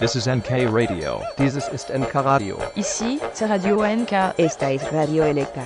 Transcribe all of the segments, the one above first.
This is NK Radio. Dieses ist NK Radio. Ici, c'est Radio NK. Esta es Radio Electa.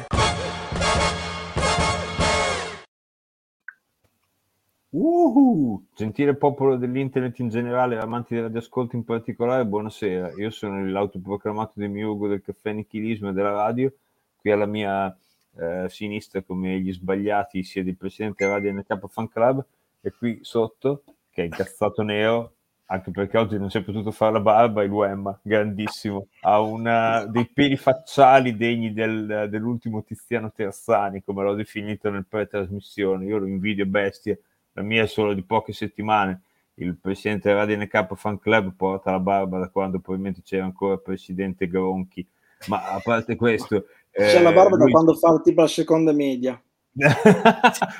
Uhu! Gentile popolo dell'internet in generale, amanti del radioascolto in particolare, buonasera. Io sono l'autoproclamato demiurgo del caffè nichilismo e della radio. Qui alla mia eh, sinistra, come gli sbagliati, siede il presidente Radio NK Fan Club e qui sotto, che è incazzato nero, anche perché oggi non si è potuto fare la barba, il Wemma, grandissimo, ha una, dei peli facciali degni del, dell'ultimo Tiziano Tersani, come l'ho definito nel pre-trasmissione. Io lo invidio bestia la mia è solo di poche settimane. Il presidente Radio NK Fan Club porta la barba da quando probabilmente c'era ancora il presidente Gronchi. Ma a parte questo, c'è eh, la barba lui- da quando fa tipo la seconda media.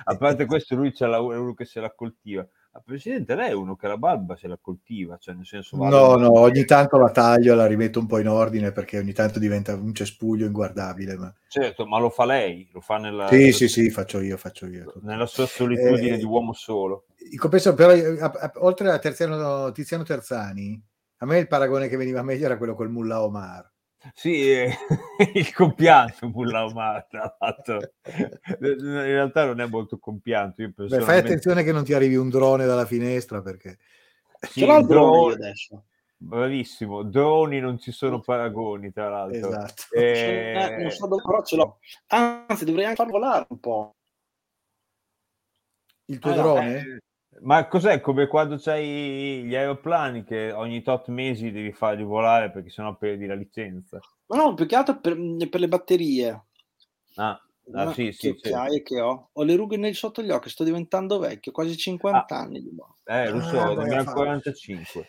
a parte questo, lui c'è la, è uno che se la coltiva. Ma presidente, lei è uno che la barba se la coltiva, cioè nel senso. va No, no, ogni tanto la taglio, la rimetto un po' in ordine perché ogni tanto diventa un cespuglio inguardabile. Ma... Certo, ma lo fa lei, lo fa nella, Sì, sì, sì, faccio io, faccio io. tutto. nella sua solitudine Eh, di uomo solo. In compenso, però, eh, a- a- oltre a Terziano- Tiziano Terzani, a me il paragone che veniva meglio era quello col Mullah Omar. Sì, eh, il compianto Mullah Omar, tra l'altro. In realtà non è molto compianto. Io Beh, fai personalmente- attenzione che non ti arrivi un drone dalla finestra perché... Sì, Ce l'ho il drone adesso. Bravissimo, droni non ci sono paragoni, tra l'altro. Esatto. Eh, Eh, non so dove, però ce l'ho. Anzi, dovrei anche farlo volare un po'. Il tuo Ah, no, drone? eh, ma cos'è come quando c'hai gli aeroplani che ogni tot mesi devi farli volare perché sennò perdi la licenza? Ma no, più che altro per, per le batterie. Ah, ah, sì, sì, che sì. che ho. Ho le rughe nel sotto gli occhi, sto diventando vecchio, quasi 50 anni. boh. Eh, lo so, Ah, ne fare. 45.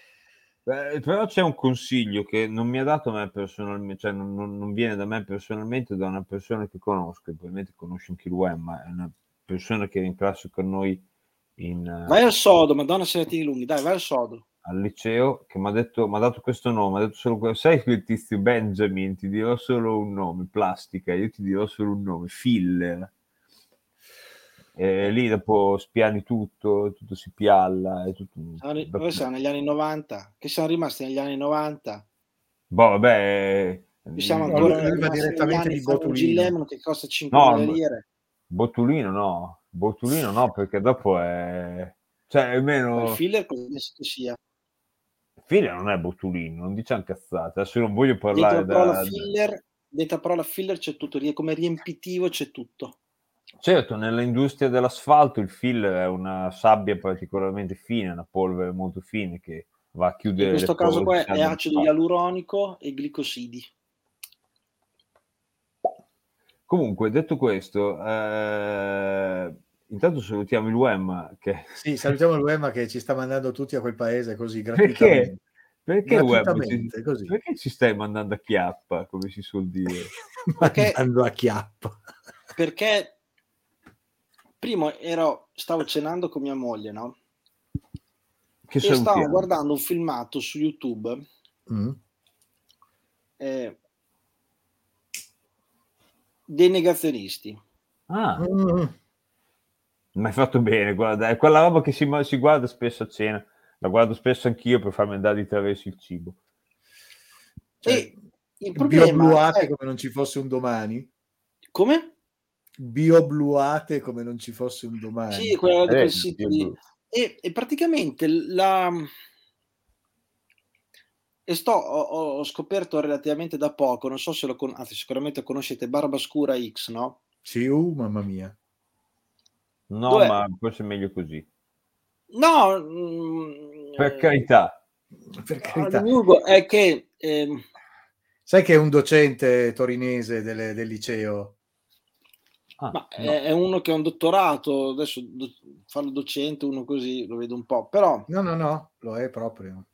Beh, però c'è un consiglio che non mi ha dato me personalmente, cioè non, non- non viene da me personalmente, da una persona che conosco, probabilmente conosci anche lui, ma è una persona che era in classe con noi in, eh, Vai al sodo, madonna se ne tieni lunghi, dai, vai al sodo. al liceo, che mi ha detto, mi ha dato questo nome, ha detto solo quello, sai quel tizio Benjamin, ti dirò solo un nome, plastica, io ti dirò solo un nome, filler. E lì dopo spiani tutto, tutto si pialla, è tutto... Dove siamo? Negli anni 90? Che siamo rimasti negli anni 90? Boh, vabbè... Ci siamo eh, ancora lui- lui va rimasti negli direttamente di Botulino. G-Lemon che costa 5 No, lire. Botulino no, Botulino no, perché dopo è... Cioè, almeno... Il filler pensi che sia? Filler non è Botulino, non diciamo cazzate, adesso non voglio parlare la parola da... filler, dentro la parola filler c'è tutto, come riempitivo c'è tutto. Certo, nell'industria dell'asfalto il filler è una sabbia particolarmente fine, una polvere molto fine che va a chiudere In questo caso qua è acido ialuronico e glicosidi. Comunque, detto questo, eh, intanto salutiamo il UEM che... Sì, salutiamo il Wemma che ci sta mandando tutti a quel paese così Perché? gratuitamente. Perché UEM ci, perché ci stai mandando a chiappa, come si suol dire? Perché- Mandando a chiappo. Perché prima ero, stavo cenando con mia moglie, no? Che E stavo guardando un filmato su YouTube Mm. eh, dei negazionisti. Ah, Mm. mi hai fatto bene, guarda, è quella roba che si, si guarda spesso a cena, la guardo spesso anch'io per farmi andare di traverso il cibo. Cioè, e il problema biobluate è come non ci fosse un domani. come? Biobluate come non ci fosse un domani. Sì, quella di Eh, lì. E, e praticamente la e sto, ho, ho scoperto relativamente da poco, non so se lo con... anzi sicuramente conoscete Barbascura X, no? Sì, uh, mamma mia. No, Dov'è? ma forse è meglio così. No, mm, Per carità. Per carità. Demiurgo, è che ehm, Sai che è un docente torinese del, del liceo? Ah, ma no. è, è uno che ha un dottorato, adesso do, farlo docente, uno così, lo vedo un po', però No, no, no, lo è proprio.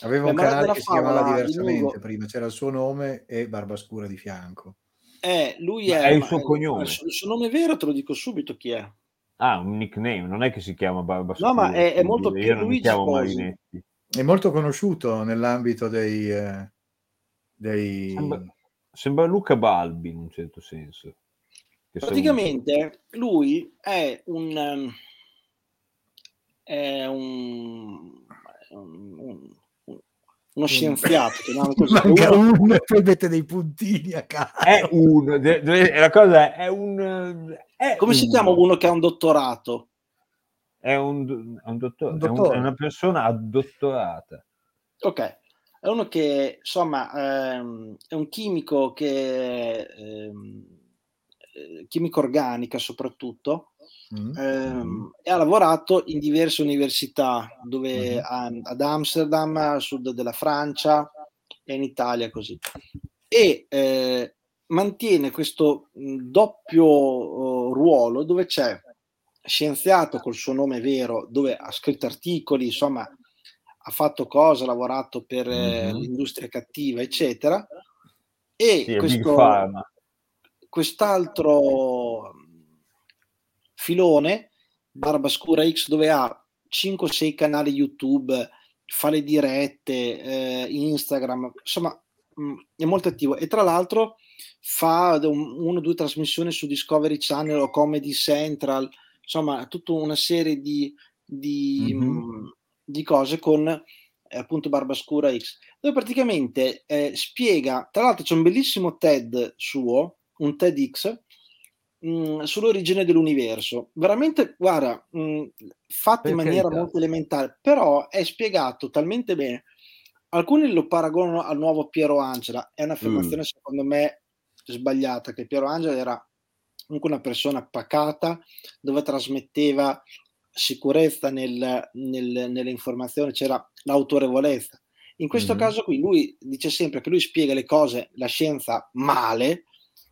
Aveva un ma canale che si chiamava diversamente prima, c'era il suo nome e Barbascura di fianco. è, lui Ma è... è il ma- suo cognome. Il suo, il suo nome vero te lo dico subito chi è. Ah, un nickname, non è che si chiama Barbascura. No, ma è- è molto chiamo Sposi. Marinetti. È molto conosciuto nell'ambito dei... eh, dei... Sembra, sembra Luca Balbi in un certo senso. Praticamente lui è un... ehm, è un, un- un- un- uno scienziato, Manca uno- uno e poi mette dei puntini a caso. È un... de- de- la cosa è un... È come si un- chiama uno che ha un dottorato? È un, è un dottore, Un è un- dottore. è una persona addottorata. Ok, è uno che insomma ehm, è un chimico che ehm, eh, chimica organica soprattutto Mm. ehm, e ha lavorato in diverse università dove a- ad Amsterdam, a sud della Francia e in Italia così. E eh, mantiene questo mh, doppio oh, ruolo dove c'è scienziato col suo nome vero dove ha scritto articoli insomma ha fatto cose ha lavorato per eh, Mhm. l'industria cattiva eccetera. E Sì, questo, quest'altro filone Barba Scura X dove ha 5-6 canali YouTube fa le dirette eh, Instagram insomma mh, è molto attivo e tra l'altro fa un- uno o due trasmissioni su Discovery Channel o Comedy Central insomma tutta una serie di, di, Mhm. mh, di cose con eh, appunto Barbascura X dove praticamente eh, spiega tra l'altro c'è un bellissimo TED suo un TEDx mh, sull'origine dell'universo. Veramente guarda mh, fatto in Per maniera carità. molto elementare però è spiegato talmente bene. Alcuni lo paragonano al nuovo Piero Angela. È un'affermazione secondo me sbagliata che Piero Angela era comunque una persona pacata dove trasmetteva sicurezza nel- nel- nelle informazioni c'era l'autorevolezza. In questo Mhm. caso qui lui dice sempre che lui spiega le cose la scienza male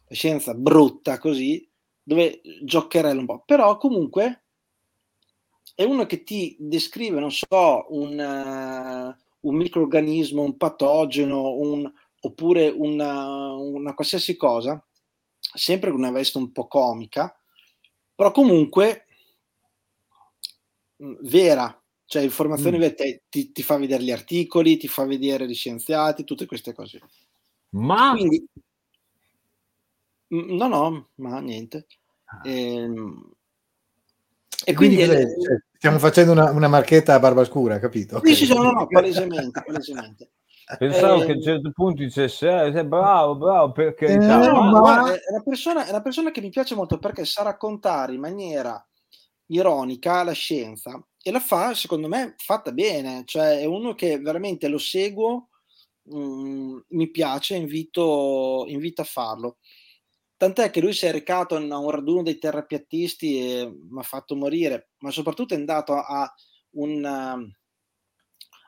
la scienza brutta così dove giocherella un po' però comunque è uno che ti descrive non so un, eh, un microorganismo un patogeno un, oppure una, una qualsiasi cosa sempre con una veste un po' comica però comunque mh, vera. Cioè informazioni Mm. vere, ti, ti fa vedere gli articoli ti fa vedere gli scienziati tutte queste cose. Ma quindi Mm, no no ma niente Ehm, e Quindi, quindi, cos'è? Cioè, stiamo facendo una, una marchetta a barba scura, capito? sì, sì, sì, no, no, palesemente, palesemente. pensavo eh, che a un certo punto dicesse eh, bravo, bravo, per Eh, carità. No, ma- guarda, è una, persona, è una persona che mi piace molto perché sa raccontare in maniera ironica la scienza e la fa, secondo me, fatta bene. Cioè, è uno che veramente lo seguo, mm, mi piace, invito, invito a farlo. Tant'è che lui si è recato a un raduno dei terrapiattisti e mi ha fatto morire, ma soprattutto è andato a una, a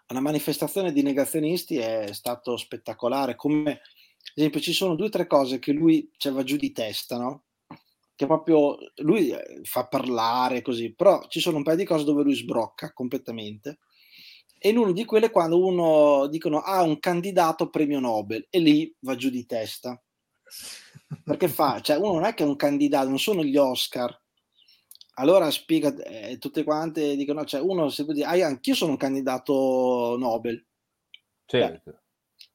una manifestazione di negazionisti, è stato spettacolare. Come ad esempio ci sono due o tre cose che lui cioè, va giù di testa, no? Che proprio lui eh, fa parlare così, però ci sono un paio di cose dove lui sbrocca completamente. E in una di quelle quando uno dicono ah un candidato premio Nobel e lì va giù di testa. Perché fa, cioè uno non è che è un candidato, non sono gli Oscar. Allora spiega eh, tutte quante dicono, cioè uno se può dire, ah, anch'io sono un candidato Nobel. Certo.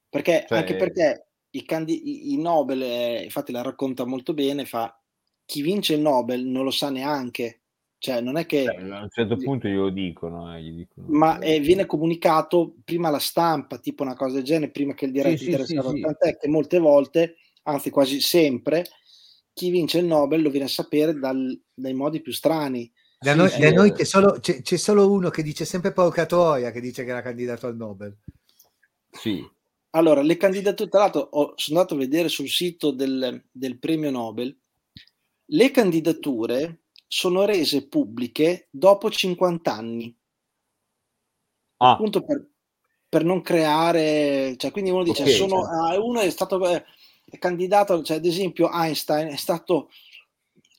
Perché, Cioè- anche perché i, candi- i- Nobel, eh, infatti la racconta molto bene, fa chi vince il Nobel non lo sa neanche, cioè non è che, Cioè, a un certo punto glielo dicono, eh, dicono. ma eh, viene comunicato prima alla stampa, tipo una cosa del genere, prima che il diretto Sì, sì, interessato, sì, sì. tant'è che molte volte, anzi quasi sempre, chi vince il Nobel lo viene a sapere dal- dai modi più strani. Da noi, sì, da noi c'è, solo, c'è, c'è solo uno che dice sempre porca troia che dice che era candidato al Nobel. Sì. Allora, le candidature, tra l'altro, ho- sono andato a vedere sul sito del, del premio Nobel, le candidature sono rese pubbliche dopo 50 anni, Ah, appunto per, per non creare, cioè quindi uno dice, Ok, sono, certo. ah, uno è stato eh, è candidato, cioè ad esempio Einstein è stato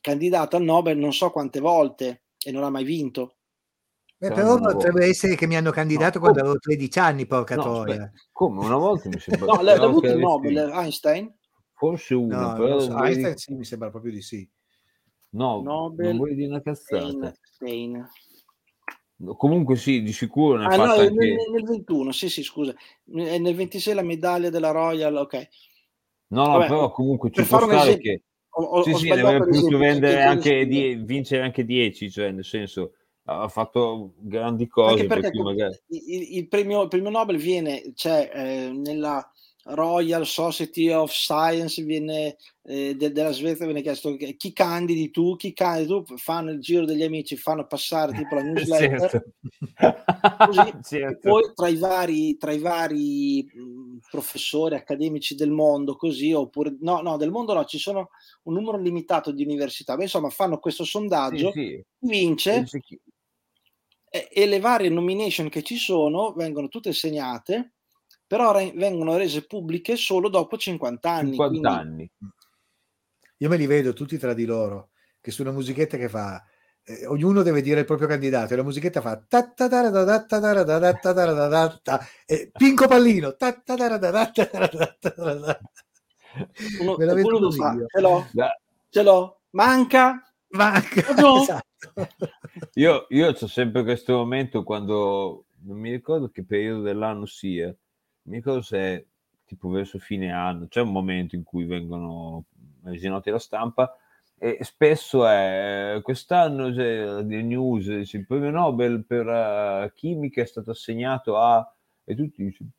candidato al Nobel non so quante volte e non ha mai vinto. Beh, Sì, però potrebbe essere che mi hanno candidato No, quando come? avevo 13 anni, porca no, troia. come una volta mi sembra No, l'ha avuto il Nobel Einstein? Forse uno, No, però so, Einstein dire- sì, mi sembra proprio di sì. no, Nobel non voglio dire una cazzata. Stein, Stein. Comunque sì, di sicuro ne ha Ah, no, anche... nel, nel 21, sì, sì, scusa. Nel 26 la medaglia della Royal, ok. No, no, Vabbè, però comunque ci per può stare esempio, che... Ho, ho- Sì, ho sì, avrebbe potuto vendere anche die- vincere anche 10, cioè nel senso ha fatto grandi cose per perché chi com- magari... il, il premio, il premio Nobel viene, cioè, eh, nella Royal Society of Science viene, eh, de- della Svezia viene chiesto chi candidi tu, chi candidi tu, fanno il giro degli amici, fanno passare tipo la newsletter, Certo. così, e Certo. poi tra i vari, tra i vari mh, professori accademici del mondo, così, oppure no, no, del mondo no, ci sono un numero limitato di università, ma insomma fanno questo sondaggio, sì. vince Sì, sì. e, e le varie nomination che ci sono vengono tutte segnate, però re- vengono rese pubbliche solo dopo 50 anni. 50 quindi- anni. Io me li vedo tutti tra di loro, che su una musichetta che fa, eh, ognuno deve dire il proprio candidato, e la musichetta fa e Pinco Pallino. Uno, Me la vedo così fa, ce l'ho, ce l'ho, manca, Manca, no? esatto. Io, io ho sempre questo momento quando non mi ricordo che periodo dell'anno sia, mi ricordo se è tipo verso fine anno, c'è un momento in cui vengono resi noti alla stampa e spesso è quest'anno c'è le news, il premio Nobel per eh, chimica è stato assegnato a e tutti dicono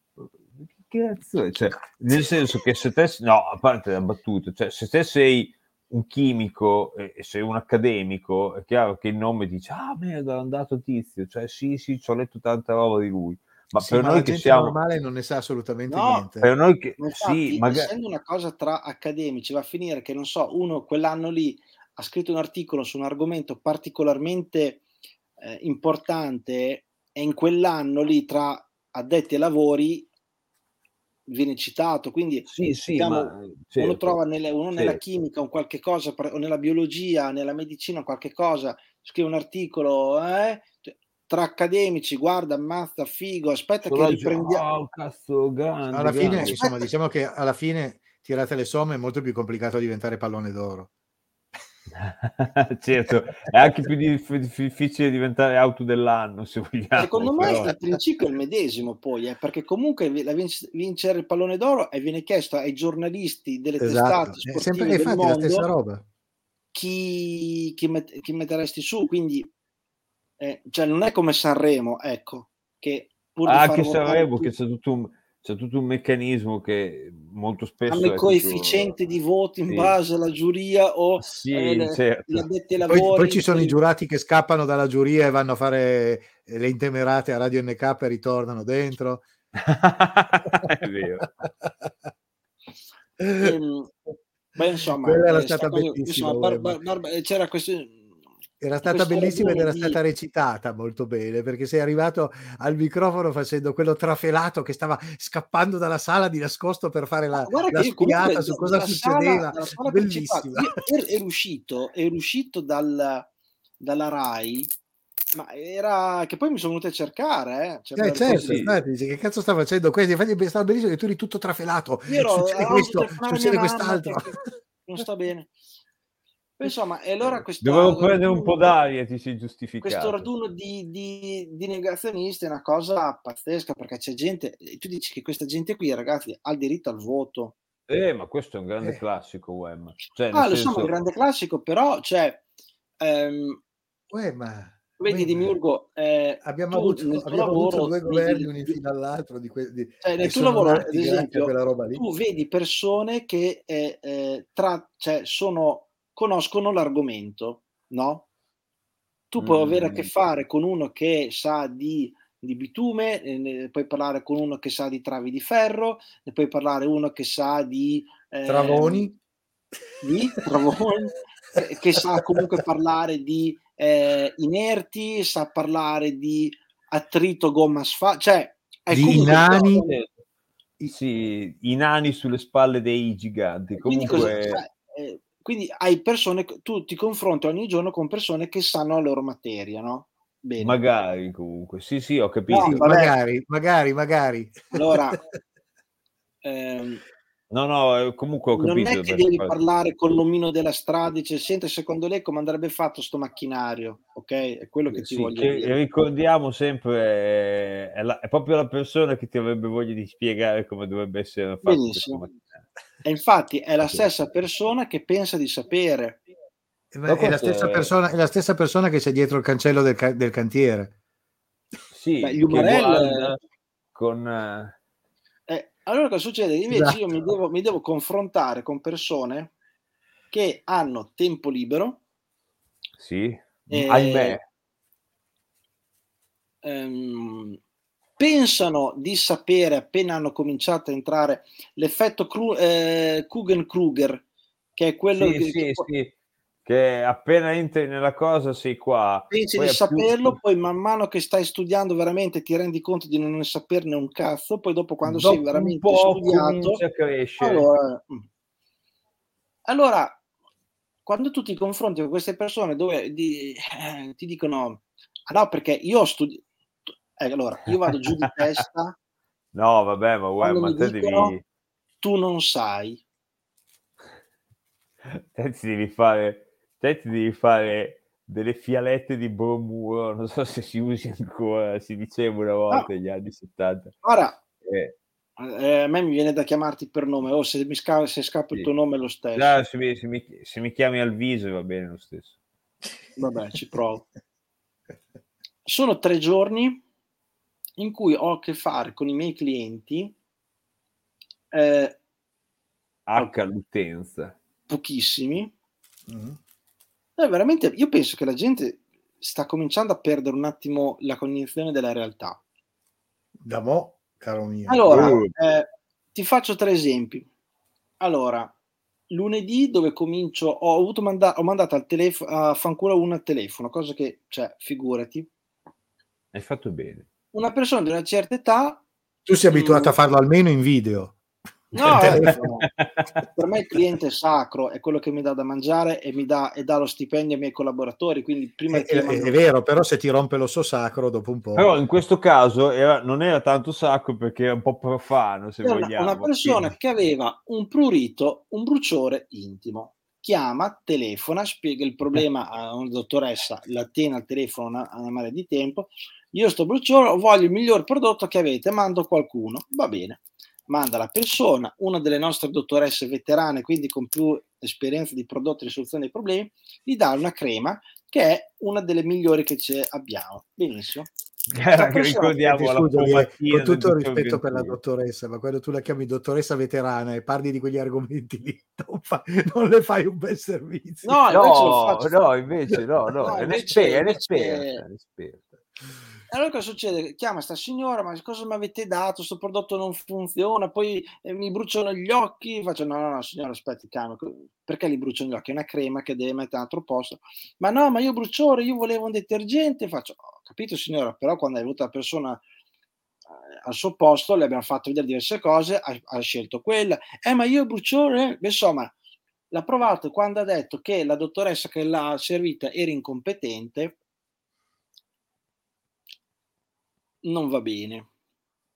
che cazzo è? Cioè, nel senso che se te no, a parte la battuta, cioè se te sei un chimico e e sei un accademico, è chiaro che il nome dice ah merda, l'ha dato tizio, cioè sì sì, ci ho letto tanta roba di lui. Ma Sì, per ma noi la che gente siamo normale non ne sa assolutamente No, niente. per noi che Ma infatti, sì, magari essendo una cosa tra accademici, va a finire che, non so, uno quell'anno lì ha scritto un articolo su un argomento particolarmente eh, importante e in quell'anno lì tra addetti ai lavori viene citato. Quindi sì, sì, diciamo, ma uno certo, trova nelle- uno nella certo. chimica un qualche cosa, o nella biologia, nella medicina, qualche cosa, scrive un articolo, eh, tra accademici, guarda, ammazza, figo, aspetta che Solo oggi, riprendiamo. oh, cazzo, grande, Alla fine, grande. insomma, diciamo che alla fine tirate le somme è molto più complicato diventare pallone d'oro. certo, è anche più dif- difficile diventare auto dell'anno, se vogliamo. Secondo me però. il principio è il medesimo poi, eh, perché comunque vinc- vincere il pallone d'oro e viene chiesto ai giornalisti delle Esatto, testate è sempre sportive del infatti la stessa mondo roba. chi, chi, met- chi metteresti su, quindi eh, cioè non è come Sanremo, ecco, che pur Ah, far che votare Sanremo, tutti- che c'è tutto, un, c'è tutto un meccanismo che molto spesso hanno i è coefficienti di voti in sì. base alla giuria o Sì, eh, le- certo. addetti ai Poi, lavori. poi ci sono i quelli- giurati che scappano dalla giuria e vanno a fare eh, le intemerate a Radio NK e ritornano dentro. è vero. ehm, beh, insomma, sta stata cosa- insomma, Bar-. Bar- Bar- c'era questo Era stata bellissima ed era stata recitata molto bene perché sei arrivato al microfono facendo quello trafelato che stava scappando dalla sala di nascosto per fare la, la spiata su cosa sala- succedeva. sala Bellissima. ero, ero uscito, ero uscito dal- dalla Rai, ma era che poi mi sono venuti a cercare, eh. Cioè, Eh, certo, infatti, dici, che cazzo sta facendo questo? Infatti stava benissimo che tu eri tutto trafelato. Io ero- succede questo, succede quest'altro. non sta bene. Insomma, e allora questo Dovevo prendere un po' d'aria ti sei giustificato. questo raduno di, di- di negazionisti è una cosa pazzesca perché c'è gente, tu dici che questa gente qui, ragazzi, ha il diritto al voto. Eh, ma questo è un grande Eh. classico, Wem. Cioè, Ah, lo so, ma è senso, un grande classico, però, cioè, ehm, Uè, ma, vedi Dimiurgo, eh, abbiamo, avuto, abbiamo avuto lavoro due vedi- governi uno in fila all'altro di que- di- cioè, nel tuo lavoro, ad esempio, quella roba lì. tu vedi persone che eh, eh, tra, cioè, sono, conoscono l'argomento, no? Tu puoi avere a che Mm. fare con uno che sa di, di bitume, eh, ne puoi parlare con uno che sa di travi di ferro, ne puoi parlare uno che sa di... ehm, Travoni. di Travoni, che- che sa comunque parlare di eh, inerti, sa parlare di attrito gomma asfalto, cioè è Di comunque nani. sì, i nani sulle spalle dei giganti. quindi, cosa- Comunque, cioè, eh, quindi hai persone, tu ti confronti ogni giorno con persone che sanno la loro materia, no? Bene. magari comunque. Sì, sì, ho capito. No, magari, magari, magari. Allora, ehm, No, no, eh, comunque ho non capito. è che per- devi per- parlare con l'omino della strada e dice senti secondo lei come andrebbe fatto sto macchinario ok è quello che ti Sì, voglio che dire ricordiamo sempre, eh, è, la- è proprio la persona che ti avrebbe voglia di spiegare come dovrebbe essere fatto Benissimo. E infatti è la stessa persona che pensa di sapere Eh, Ma È la, stessa è- persona, è la stessa persona che c'è dietro il cancello del, ca- del cantiere. Sì, Beh, gli con... eh, allora cosa succede? Invece Esatto. io mi devo, mi devo confrontare con persone che hanno tempo libero, sì, Eh, ahimè. ehm, pensano di sapere appena hanno cominciato a entrare l'effetto Kru- eh, Kugen-Kruger, che è quello Sì, che, sì, che sì, che appena entri nella cosa sei qua. pensi di è più- saperlo, poi man mano che stai studiando veramente ti rendi conto di non saperne un cazzo, poi dopo quando dopo sei veramente un po' studiato, allora, mm. allora, quando tu ti confronti con queste persone dove di- eh, ti dicono, ah no, perché io ho studiato, allora, io vado giù di testa, No, vabbè, ma guarda, ma te dicono, devi, tu non sai, te ti devi fare, te ti devi fare delle fialette di bromuro, non so se si usi ancora, si diceva una volta negli anni 70. ora, Eh, eh, a me mi viene da chiamarti per nome, o se mi sca- se scappa il Sì. tuo nome è lo stesso, no, se, mi, se mi- se mi chiami al viso va bene lo stesso. vabbè, ci provo. Sono tre giorni in cui ho a che fare con i miei clienti, eh, H l'utenza. pochissimi, Mhm. Eh, veramente, io penso che la gente sta cominciando a perdere un attimo la cognizione della realtà. Da mo, caro mio. Allora, Oh. eh, ti faccio tre esempi. Allora, lunedì dove comincio, ho, avuto manda- ho mandato al telefono, a fanculo uno al telefono, cosa che, cioè, figurati. Hai fatto bene. Una persona di una certa età, tu sei abituato Mm. a farlo almeno in video. no, Per eh, me il cliente è sacro, è quello che mi dà da mangiare e mi dà, e dà lo stipendio ai miei collaboratori, quindi prima È, è- mando- è vero, però se ti rompe l'osso sacro dopo un po'. Però in questo caso era- non era tanto sacro perché era un po' profano, se Era una, vogliamo. una persona quindi- che aveva un prurito, un bruciore intimo. Chiama, telefona, spiega il problema a una dottoressa, la tiene al telefono una, una marea di tempo. Io sto bruciore, voglio il miglior prodotto che avete, mando qualcuno. Va bene. Manda la persona, una delle nostre dottoresse veterane, quindi con più esperienza di prodotti e risoluzione dei problemi, gli dà una crema che è una delle migliori che abbiamo. Benissimo. persona- ricordiamo Senti, la scusami, con tutto il rispetto per la dottoressa, ma quando tu la chiami dottoressa veterana e parli di quegli argomenti lì, non, fa- non le fai un bel servizio. No, invece lo No, faccio- no, invece no, no, No, è invece- Allora cosa succede? Chiama sta signora, ma cosa mi avete dato? Questo prodotto non funziona, poi eh, mi bruciano gli occhi. Faccio, no, no, no, signora, aspetti, calma. Perché li bruciano gli occhi? È una crema che deve mettere un altro posto. Ma no, ma io bruciore, io volevo un detergente. Faccio, ho capito signora, però quando è venuta la persona eh, al suo posto, le abbiamo fatto vedere diverse cose, ha, ha scelto quella. Eh, ma io bruciore? Beh, Insomma, l'ha provato quando ha detto che la dottoressa che l'ha servita era incompetente, non va bene.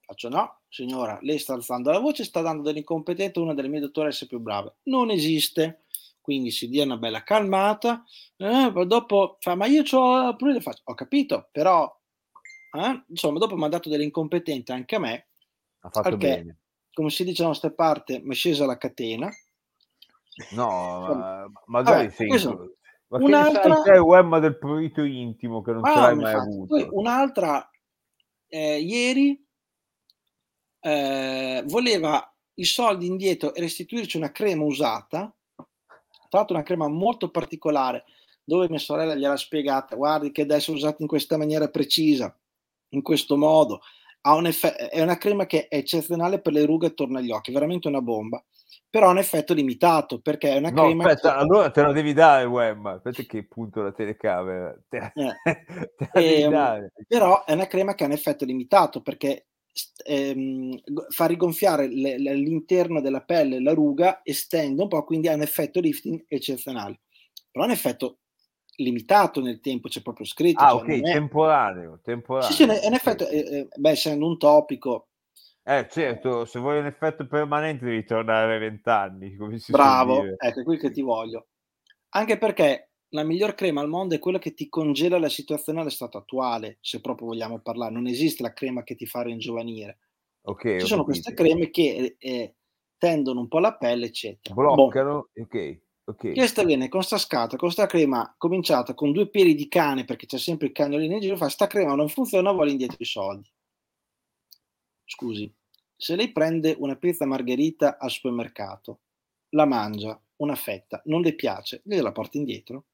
Faccio no, signora, lei sta alzando la voce, sta dando dell'incompetente una delle mie dottoresse più brave. Non esiste. Quindi si dia una bella calmata. Eh, poi dopo fa, ma io c'ho pure faccio, ho capito, però eh, insomma, dopo mi ha dato dell'incompetente anche a me, Ha fatto Perché? bene. come si dice da nostre parte, mi è scesa la catena. No, Insomma, ma magari vabbè, questo- Ma un'altra- sai te, Wemma, del prurito intimo che non Ma ce l'hai ma mai infatti. avuto? Poi un'altra, eh, ieri eh, voleva i soldi indietro e restituirci una crema usata, tra l'altro una crema molto particolare, dove mia sorella gliel'ha spiegata, guardi che adesso è usata in questa maniera precisa, in questo modo, ha un effe- è una crema che è eccezionale per le rughe attorno agli occhi, veramente una bomba, però ha un effetto limitato, perché è una No, crema... aspetta, allora te la devi dare, Wemma. Aspetta che punto la telecamera. Te Eh. te la devi Ehm, dare. però è una crema che ha un effetto limitato perché ehm, fa rigonfiare le- le- l'interno della pelle, la ruga, estende un po', quindi ha un effetto lifting eccezionale. Però ha un effetto limitato nel tempo, c'è proprio scritto. Ah, cioè ok, è- temporaneo. temporaneo. Sì, sì, è un effetto, eh, eh, beh, essendo un topico, Eh, certo, se vuoi un effetto permanente devi tornare a vent'anni, bravo, ecco, qui che ti voglio. Anche perché la miglior crema al mondo è quella che ti congela la situazione allo stato attuale, se proprio vogliamo parlare. Non esiste la crema che ti fa ringiovanire. Ok, Ci sono capito. queste creme che eh, tendono un po' la pelle, eccetera. Bloccano, ok. Ok. Questa viene con sta scatola, con sta crema, cominciata con due peli di cane perché c'è sempre il cagnolino in giro, fa sta crema non funziona, vuole indietro i soldi. Scusi, se lei prende una pizza margherita al supermercato, la mangia, una fetta, non le piace, gliela porta indietro?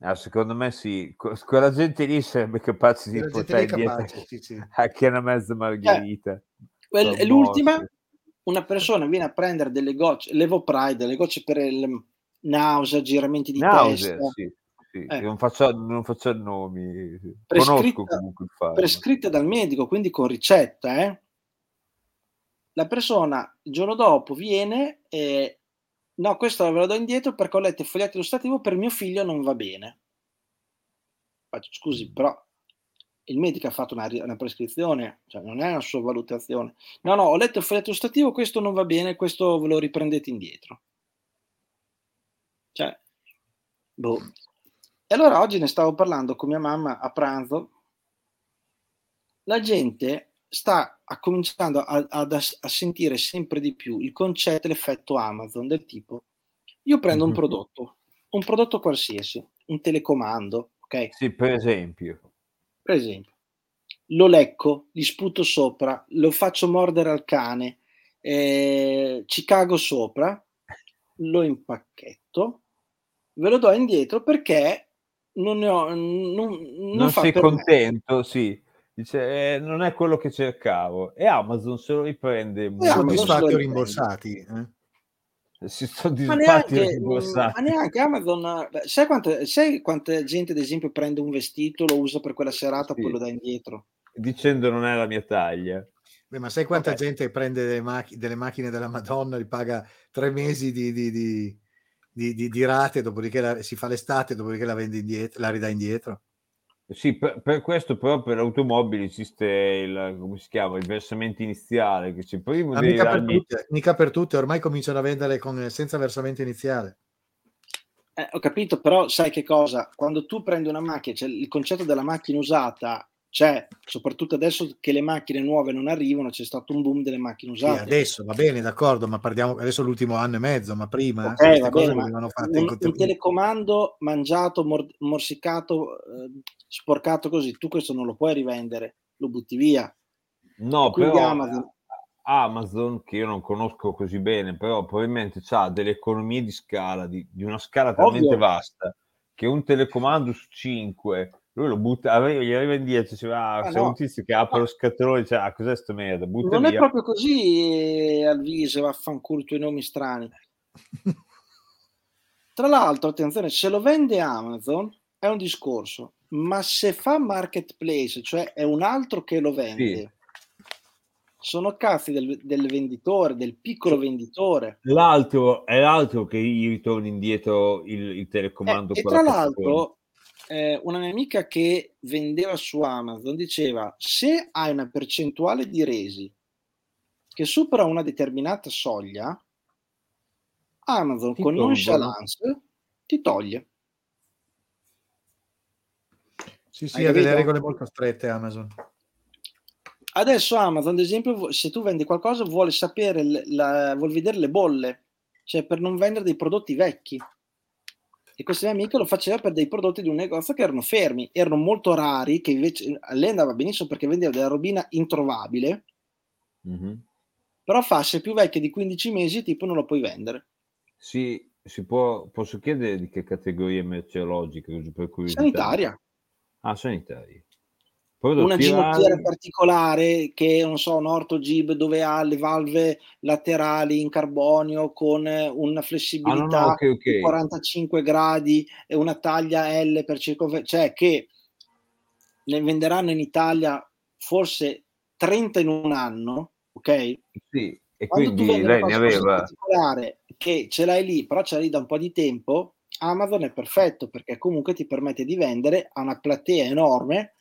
Ah, secondo me sì, Que- quella gente lì sarebbe capace di portare lì è dietro capace, sì, sì. anche una mezza margherita. Sono e l'ultima, una persona viene a prendere delle gocce, l'Evopride, delle gocce per il nausea, giramenti di Nausea, testa, sì, sì. Eh. Non, faccio, non faccio nomi, Prescritta- conosco comunque il farmaco. prescritta dal medico, quindi con ricetta, eh? La persona il giorno dopo viene e no, questo ve lo do indietro perché ho letto il foglietto illustrativo per mio figlio non va bene. Faccio, scusi, però il medico ha fatto una, una prescrizione, cioè non è una sua valutazione. No, no, ho letto il foglietto illustrativo, questo non va bene, questo ve lo riprendete indietro. Cioè, boh. E allora oggi ne stavo parlando con mia mamma a pranzo. La gente sta a- cominciando a, ad- a sentire sempre di più il concetto l'effetto Amazon del tipo io prendo un Mhm. prodotto, un prodotto qualsiasi, un telecomando, ok? Sì, per esempio. Per esempio, lo lecco, gli sputo sopra, lo faccio mordere al cane, eh, ci cago sopra, lo impacchetto, ve lo do indietro perché non ne ho, non, non Non sei me. contento, sì. Dice, eh, non è quello che cercavo. E Amazon se lo riprende se Soddisfatti o rimborsati? eh? Si sono Ma disfatti neanche, rimborsati. ma neanche Amazon, beh, sai, quante, sai quanta gente, ad esempio, prende un vestito, lo usa per quella serata, Sì. poi lo dà indietro? Dicendo non è la mia taglia. Beh, ma sai quanta Ok. gente prende delle, machi- delle macchine della Madonna, li paga tre mesi di, di- di- di- di- di rate, dopodiché la- si fa l'estate, dopodiché la vende indietro, la ridà indietro. Sì, per, per questo però per automobili esiste il, come si chiama, il versamento iniziale, che c'è prima mica per, tutte, mica per tutte, ormai cominciano a vendere con- senza versamento iniziale. Eh, ho capito, però sai che cosa? Quando tu prendi una macchina, cioè il concetto della macchina usata c'è, soprattutto adesso che le macchine nuove non arrivano, c'è stato un boom delle macchine Sì, usate. adesso va bene, d'accordo, ma parliamo adesso l'ultimo anno e mezzo, ma prima eh, Ok, queste va cose bene, ma venivano fatte in un, un telecomando mangiato, mor- morsicato, eh, sporcato così, tu questo non lo puoi rivendere, lo butti via. No, quindi però Amazon- Amazon, che io non conosco così bene, però probabilmente ha delle economie di scala, di, di una scala talmente Ovvio. vasta, che un telecomando su 5, lui lo butta, arri- gli arriva indietro, dice, ah, Ah, c'è no. un tizio che apre No. lo scatolone dice, ah, cos'è sta merda, butta Non è via. proprio così eh, al viso, vaffanculo i tuoi nomi strani. Tra l'altro, attenzione, se lo vende Amazon è un discorso, ma se fa marketplace, cioè è un altro che lo vende, Sì. sono cazzi del, del venditore, del piccolo venditore. L'altro è l'altro che gli ritorna indietro il, il telecomando Eh, e tra la cassetta. Eh, una mia amica che vendeva su Amazon diceva: se hai una percentuale di resi che supera una determinata soglia, Amazon Ti con tolgono. nonchalance ti toglie. Sì, sì, Hai ha delle capito? regole molto strette Amazon. Adesso Amazon, ad esempio, se tu vendi qualcosa, vuole sapere, la, vuol vedere le bolle, cioè per non vendere dei prodotti vecchi. E questa mia amica lo faceva per dei prodotti di un negozio che erano fermi, erano molto rari, che invece a lei andava benissimo perché vendeva della robina introvabile, Mhm. però fa se è più vecchia di 15 mesi, tipo non lo puoi vendere. Si, si può, posso chiedere di che categoria merceologica, per curiosità? Sanitaria. Ah, sanitaria. Una ginocchiera particolare che non so, un ortogib dove ha le valve laterali in carbonio con eh, una Ah, flessibilità no, no, ok, di ok. 45 gradi e una taglia L per circonferenza, cioè che ne venderanno in Italia forse 30 in un anno, ok? Sì, e Quando quindi lei ne aveva... particolare che ce l'hai lì, però ce l'hai lì da un po' di tempo, Amazon è perfetto perché comunque ti permette di vendere a una platea enorme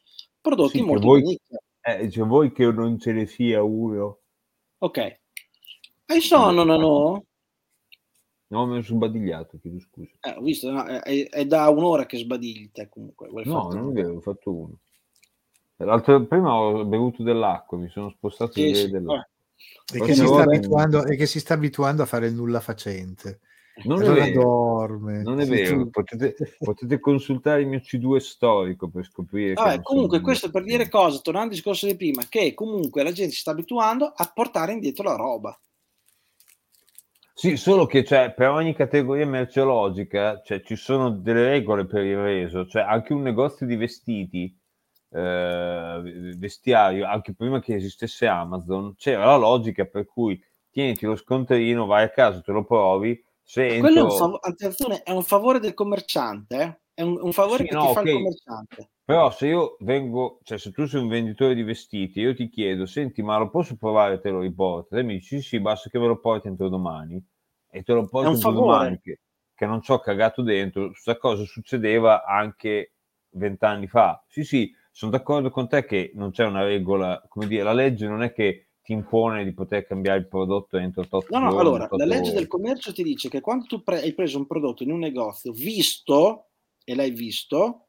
prodotti Sì, molto voi-. Eh, cioè, voi che non ce ne sia uno. Ok. E sono, no, no? No, mi sono sbadigliato, chiedo scusa. Eh, ho visto, no, è, è da un'ora che sbadigli te comunque. vuoi No, non è vero, ho fatto uno. L'altro, prima ho bevuto dell'acqua, mi sono spostato Sì, sì, dell'acqua. E che, si sta abituando, e che si sta abituando a fare il nulla facente. Non è allora vero. dorme. Non è Sì, vero, potete, potete consultare il mio C2 storico per scoprire. Vabbè, comunque sono- questo per dire cosa, tornando al discorso di prima, che comunque la gente si sta abituando a portare indietro la roba. Sì, solo che cioè, per ogni categoria merceologica cioè, ci sono delle regole per il reso, cioè anche un negozio di vestiti, eh, vestiario, anche prima che esistesse Amazon, c'era la logica per cui tieniti lo scontrino, vai a casa, te lo provi, se Quello è un, fav- attenzione, è un favore del commerciante, eh? è un, un favore Sì, che no, ti fa il commerciante. Però se io vengo, cioè se tu sei un venditore di vestiti, io ti chiedo, senti, ma lo posso provare e te lo riporto? E mi dici, sì, sì, basta che me lo porti entro domani. E te lo porto entro favore. domani, che, che non ci ho cagato dentro. Questa cosa succedeva anche vent'anni fa. Sì, sì, sono d'accordo con te che non c'è una regola, come dire, la legge non è che ti impone di poter cambiare il prodotto entro 8 No, no, giorni, allora, 8 la legge ore. del commercio ti dice che quando tu pre- hai preso un prodotto in un negozio visto, e l'hai visto,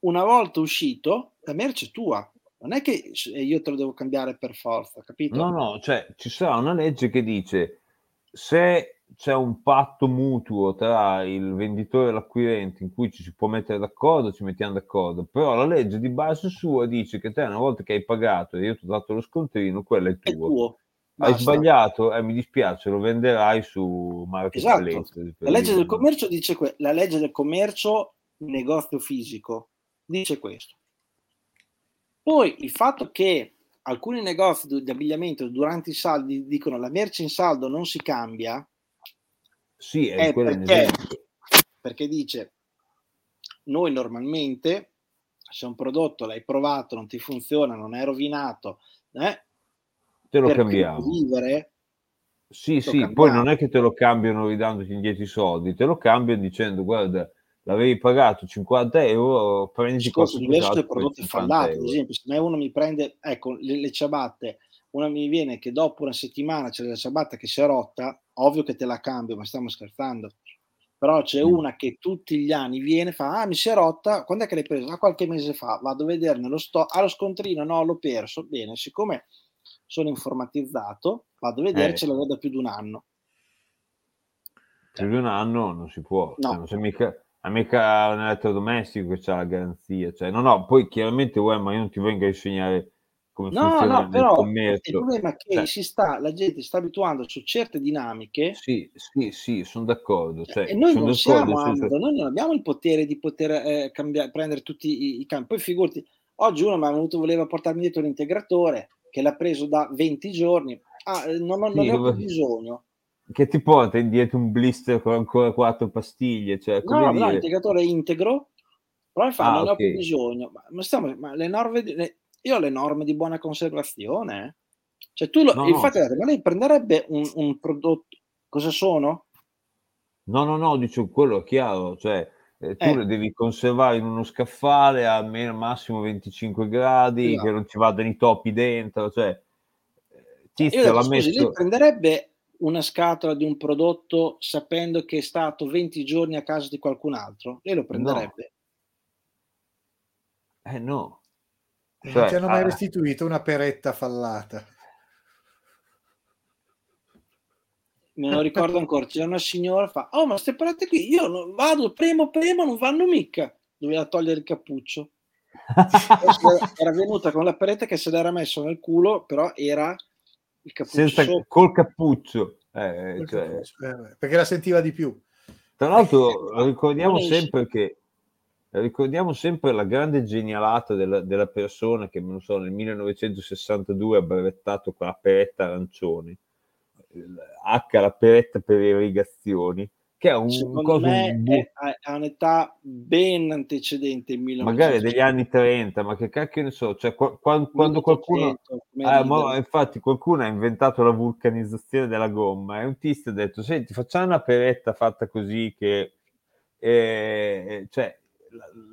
una volta uscito, la merce è tua. Non è che io te lo devo cambiare per forza, capito? No, no, cioè ci sarà una legge che dice se c'è un patto mutuo tra il venditore e l'acquirente in cui ci si può mettere d'accordo, ci mettiamo d'accordo, però la legge di base sua dice che te una volta che hai pagato e io ti ho dato lo scontrino, quello è È tuo. tuo. Hai sbagliato, eh, mi dispiace, lo venderai su Marketplace. Esatto. La legge del commercio dice que- la legge del commercio negozio fisico dice questo. Poi il fatto che alcuni negozi di abbigliamento durante i saldi dicono la merce in saldo non si cambia Sì, è è quello è perché, perché dice noi normalmente se un prodotto l'hai provato, non ti funziona, non è rovinato, eh, Te lo cambiamo. vivere Sì, sì, poi cambiamo. non è che te lo cambiano ridandoti indietro i soldi, te lo cambiano dicendo guarda, l'avevi pagato 50 euro, discorso diverso qualcos'altro dei per prodotti 50 fallati. Ad esempio, se uno mi prende, ecco, le, le ciabatte, una mi viene che dopo una settimana c'è la ciabatta che si è rotta, ovvio che te la cambio, ma stiamo scherzando. Però c'è Mm. una che tutti gli anni viene e fa, ah, mi si è rotta, quando è che l'hai presa? Ah, qualche mese fa, vado a vedere nello sto, ah, lo scontrino, no, l'ho perso. Bene, siccome sono informatizzato, vado a vedere, Eh. ce l'avevo da più di un anno. Più di un anno non si può, No. cioè, non c'è mica, è mica un elettrodomestico che c'ha la garanzia, cioè, no, no, poi chiaramente, uè, ma io non ti vengo a insegnare come No, funziona no, il però il commercio. problema è che Cioè, si sta, la gente si sta abituando su certe dinamiche sì, sì, sì, sono d'accordo, cioè, e noi non d'accordo, siamo Amazon, noi non abbiamo il potere di poter eh, cambiare, prendere tutti i, i campi. Poi figurati, oggi uno mi ha venuto, voleva portarmi dietro l'integratore che l'ha preso da 20 giorni. Ah, eh, non, ho- non Sì, ne ho bisogno. che ti porta indietro un blister con ancora quattro pastiglie, cioè, No, no, dire... l'integratore è integro, però fa, Ah, non ne ho bisogno. Ma, stiamo, ma le norme, le- io ho le norme di buona conservazione. Cioè tu, lo, No, no. infatti, ma lei prenderebbe un, un prodotto, cosa sono? No, no, no, dicevo, quello è chiaro, cioè eh, tu Eh. le devi conservare in uno scaffale a almeno massimo 25 gradi, Esatto. che non ci vadano i topi dentro, cioè eh, Io Tizio ho detto, l'ha scusi, lei prenderebbe una scatola di un prodotto sapendo che è stato 20 giorni a casa di qualcun altro? Lei lo prenderebbe? Eh no, Non Cioè, ti hanno mai ah. restituito una peretta fallata. Me lo ricordo ancora, c'era una signora fa, oh ma ste parate qui, io non vado, premo, premo, non vanno mica. Doveva togliere il cappuccio. Era venuta con la peretta che se l'era messo nel culo, però era il cappuccio senza, col cappuccio. Eh, cioè, Eh, perché la sentiva di più. Tra l'altro ricordiamo Non sempre che ricordiamo sempre la grande genialata della, della persona che non so, nel 1962 ha brevettato quella peretta arancione, H la peretta per irrigazioni, che è un, Secondo cosa, me un è a, a un'età ben antecedente il 1900. magari degli anni 30, ma che cacchio ne so, cioè, qua- qua- quando qualcuno 1800, come Ah, ma infatti qualcuno ha inventato la vulcanizzazione della gomma e un tizio ha detto senti facciamo una peretta fatta così che eh, cioè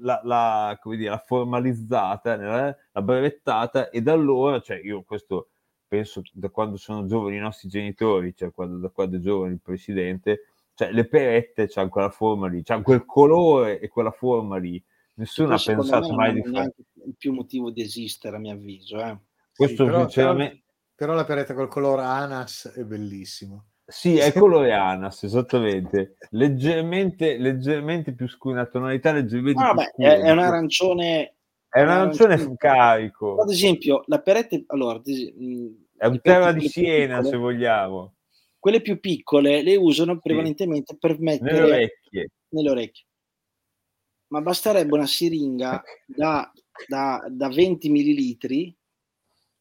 la, la, dire, la formalizzata nella- la brevettata e da allora cioè io questo penso da quando sono giovani i nostri genitori cioè quando, da quando è giovane il presidente cioè le perette c'hanno quella forma lì c'hanno quel colore e quella forma lì nessuno ha pensato mai di fare più motivo di esistere, a mio avviso. Eh. questo Sì, però, sinceramente però- però la peretta col colore anas è bellissimo. Sì, è colore Anas, esattamente. Leggermente, leggermente più scuro, una tonalità leggermente Ah, più vabbè, scura. è, è un arancione. È un arancione carico. Ad esempio, la perette. Allora, È un perette di Siena, piccole- se vogliamo. Quelle più piccole le usano prevalentemente per mettere Nelle orecchie. nelle orecchie. Ma basterebbe una siringa da, da- da 20 millilitri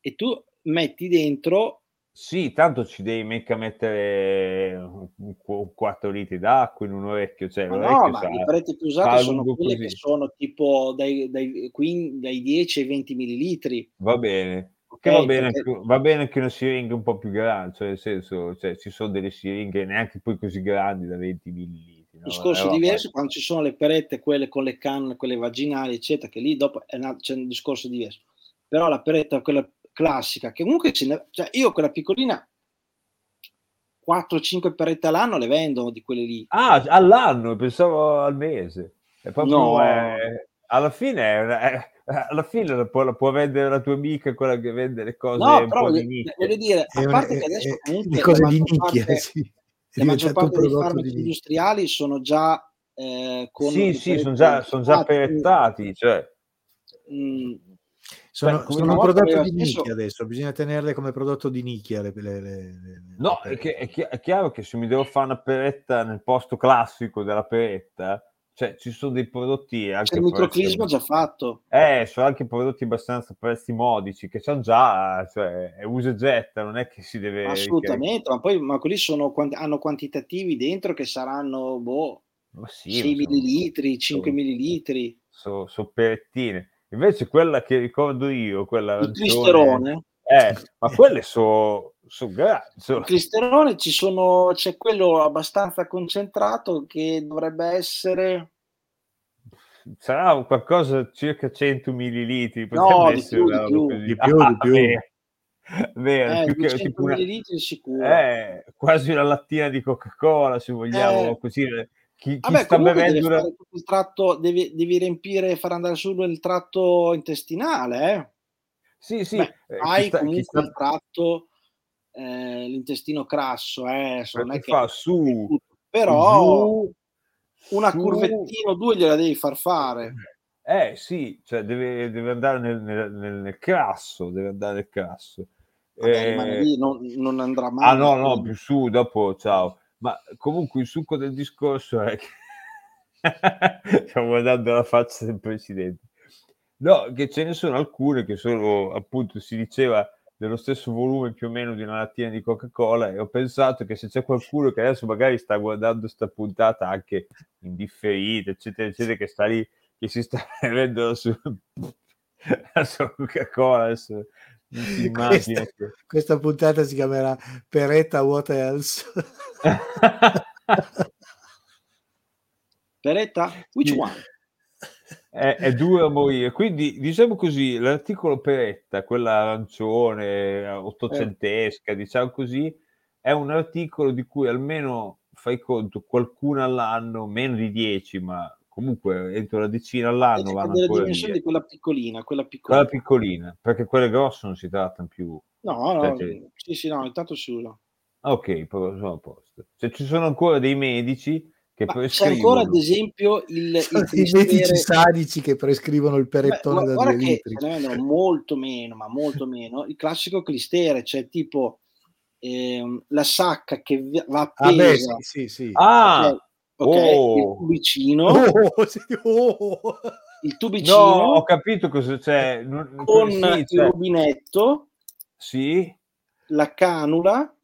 e tu metti dentro Sì, tanto ci devi mica mettere un qu- 4 litri d'acqua in un orecchio. Cioè, Ma no, ma le pareti più usate sono quelle così. che sono tipo dai, dai, dai 10 ai 20 millilitri. Va bene. Ok, Che va, bene perché- anche, va bene anche una siringa un po' più grande, cioè nel senso, cioè, ci sono delle siringhe neanche poi così grandi da 20 millilitri. no? discorso Eh, diverso quando ci sono le perette, quelle con le canne, quelle vaginali, eccetera, che lì dopo una- c'è un discorso diverso. Però la peretta, quella classica, che comunque ne- cioè io quella piccolina 4-5 perette all'anno le vendo di quelle lì. Ah, all'anno, pensavo al mese. È proprio, No. eh, alla fine, è alla fine la può, la può vendere la tua amica, quella che vende le cose No, un però po' di voglio, nicchia. voglio dire, a parte che adesso comunque le cose la di maggior nicchia, parte- sì. La maggior parte dei farmaci industriali sono già eh, con Sì, sì, sono già, son già perettati, cioè, mm, Sono, Beh, come sono un prodotto di stesso- nicchia adesso, bisogna tenerle come prodotto di nicchia. Le, le- le- le- No, le- è, che- è chi- è chiaro che se mi devo fare una peretta nel posto classico della peretta, cioè ci sono dei prodotti anche c'è il prezzi- microclisma già fatto. Eh, sono anche prodotti abbastanza prezzi modici che sono già, cioè, è usa e getta, non è che si deve... Assolutamente, ma poi ma quelli sono, hanno quantitativi dentro che saranno boh, Ma sì, 6 ma sono- millilitri, 5 sono- millilitri. sono, sono perettine. Invece quella che ricordo io, quella Il arancione, clisterone, eh, ma quelle sono so grandi. so- il clisterone ci sono, c'è quello abbastanza concentrato che dovrebbe essere sarà un qualcosa circa 100 millilitri. No, potrebbe di essere più, una di più. Di più, di Ah, più. Vero, eh, più che 200 tipo una, millilitri sicuro. eh, quasi una lattina di Coca-Cola, se vogliamo Eh. così. Chi, chi Vabbè, sta devi, bevendo una- fare il tratto, devi, devi riempire e far andare su il tratto intestinale, eh? Sì, sì, Beh, eh, hai sta- comunque sta- il tratto, eh, l'intestino crasso, eh? non è che fa su, però giù, una su. curvettina o due gliela devi far fare. Eh sì, cioè deve, deve andare nel, nel, nel- crasso, deve andare nel crasso. Vabbè, Eh, non, non andrà mai. ah no, no, più su, dopo, ciao. Ma comunque il succo del discorso è che... Stiamo guardando la faccia del presidente. No, che ce ne sono alcune che sono, appunto, si diceva dello stesso volume più o meno di una lattina di Coca-Cola e ho pensato che se c'è qualcuno che adesso magari sta guardando sta puntata anche in differita, eccetera, eccetera, che sta lì, che si sta bevendo la sua, la sua Coca-Cola, Questa, questa puntata si chiamerà Peretta What Else. Peretta? Which one? è, è dura a morire. Quindi, diciamo così, l'articolo Peretta, quella arancione, ottocentesca, diciamo così, è un articolo di cui almeno fai conto qualcuno all'anno, meno di 10, ma comunque entro la decina all'anno vanno delle ancora dimensioni via. di quella piccolina, quella Quella piccola. piccolina, perché quelle grosse non si trattano più. No, no, Perché- sì, sì, no, intanto. Ah, Ok, sono a posto. Cioè, ci sono ancora dei medici che Ma c'è prescrivono... ancora, ad esempio, il, il i medici sadici che prescrivono il Beh, perettone da guarda due che litri. vendono molto meno, ma molto meno. Il classico clistere, cioè tipo ehm, la sacca che va Ah, beh, appesa, sì, sì, sì. Ah! cioè, ok, il Oh! tubicino, Oh, sì, oh. il No, tubicino ho capito cosa c'è. Non- con sì, il cioè, rubinetto, sì. la canula,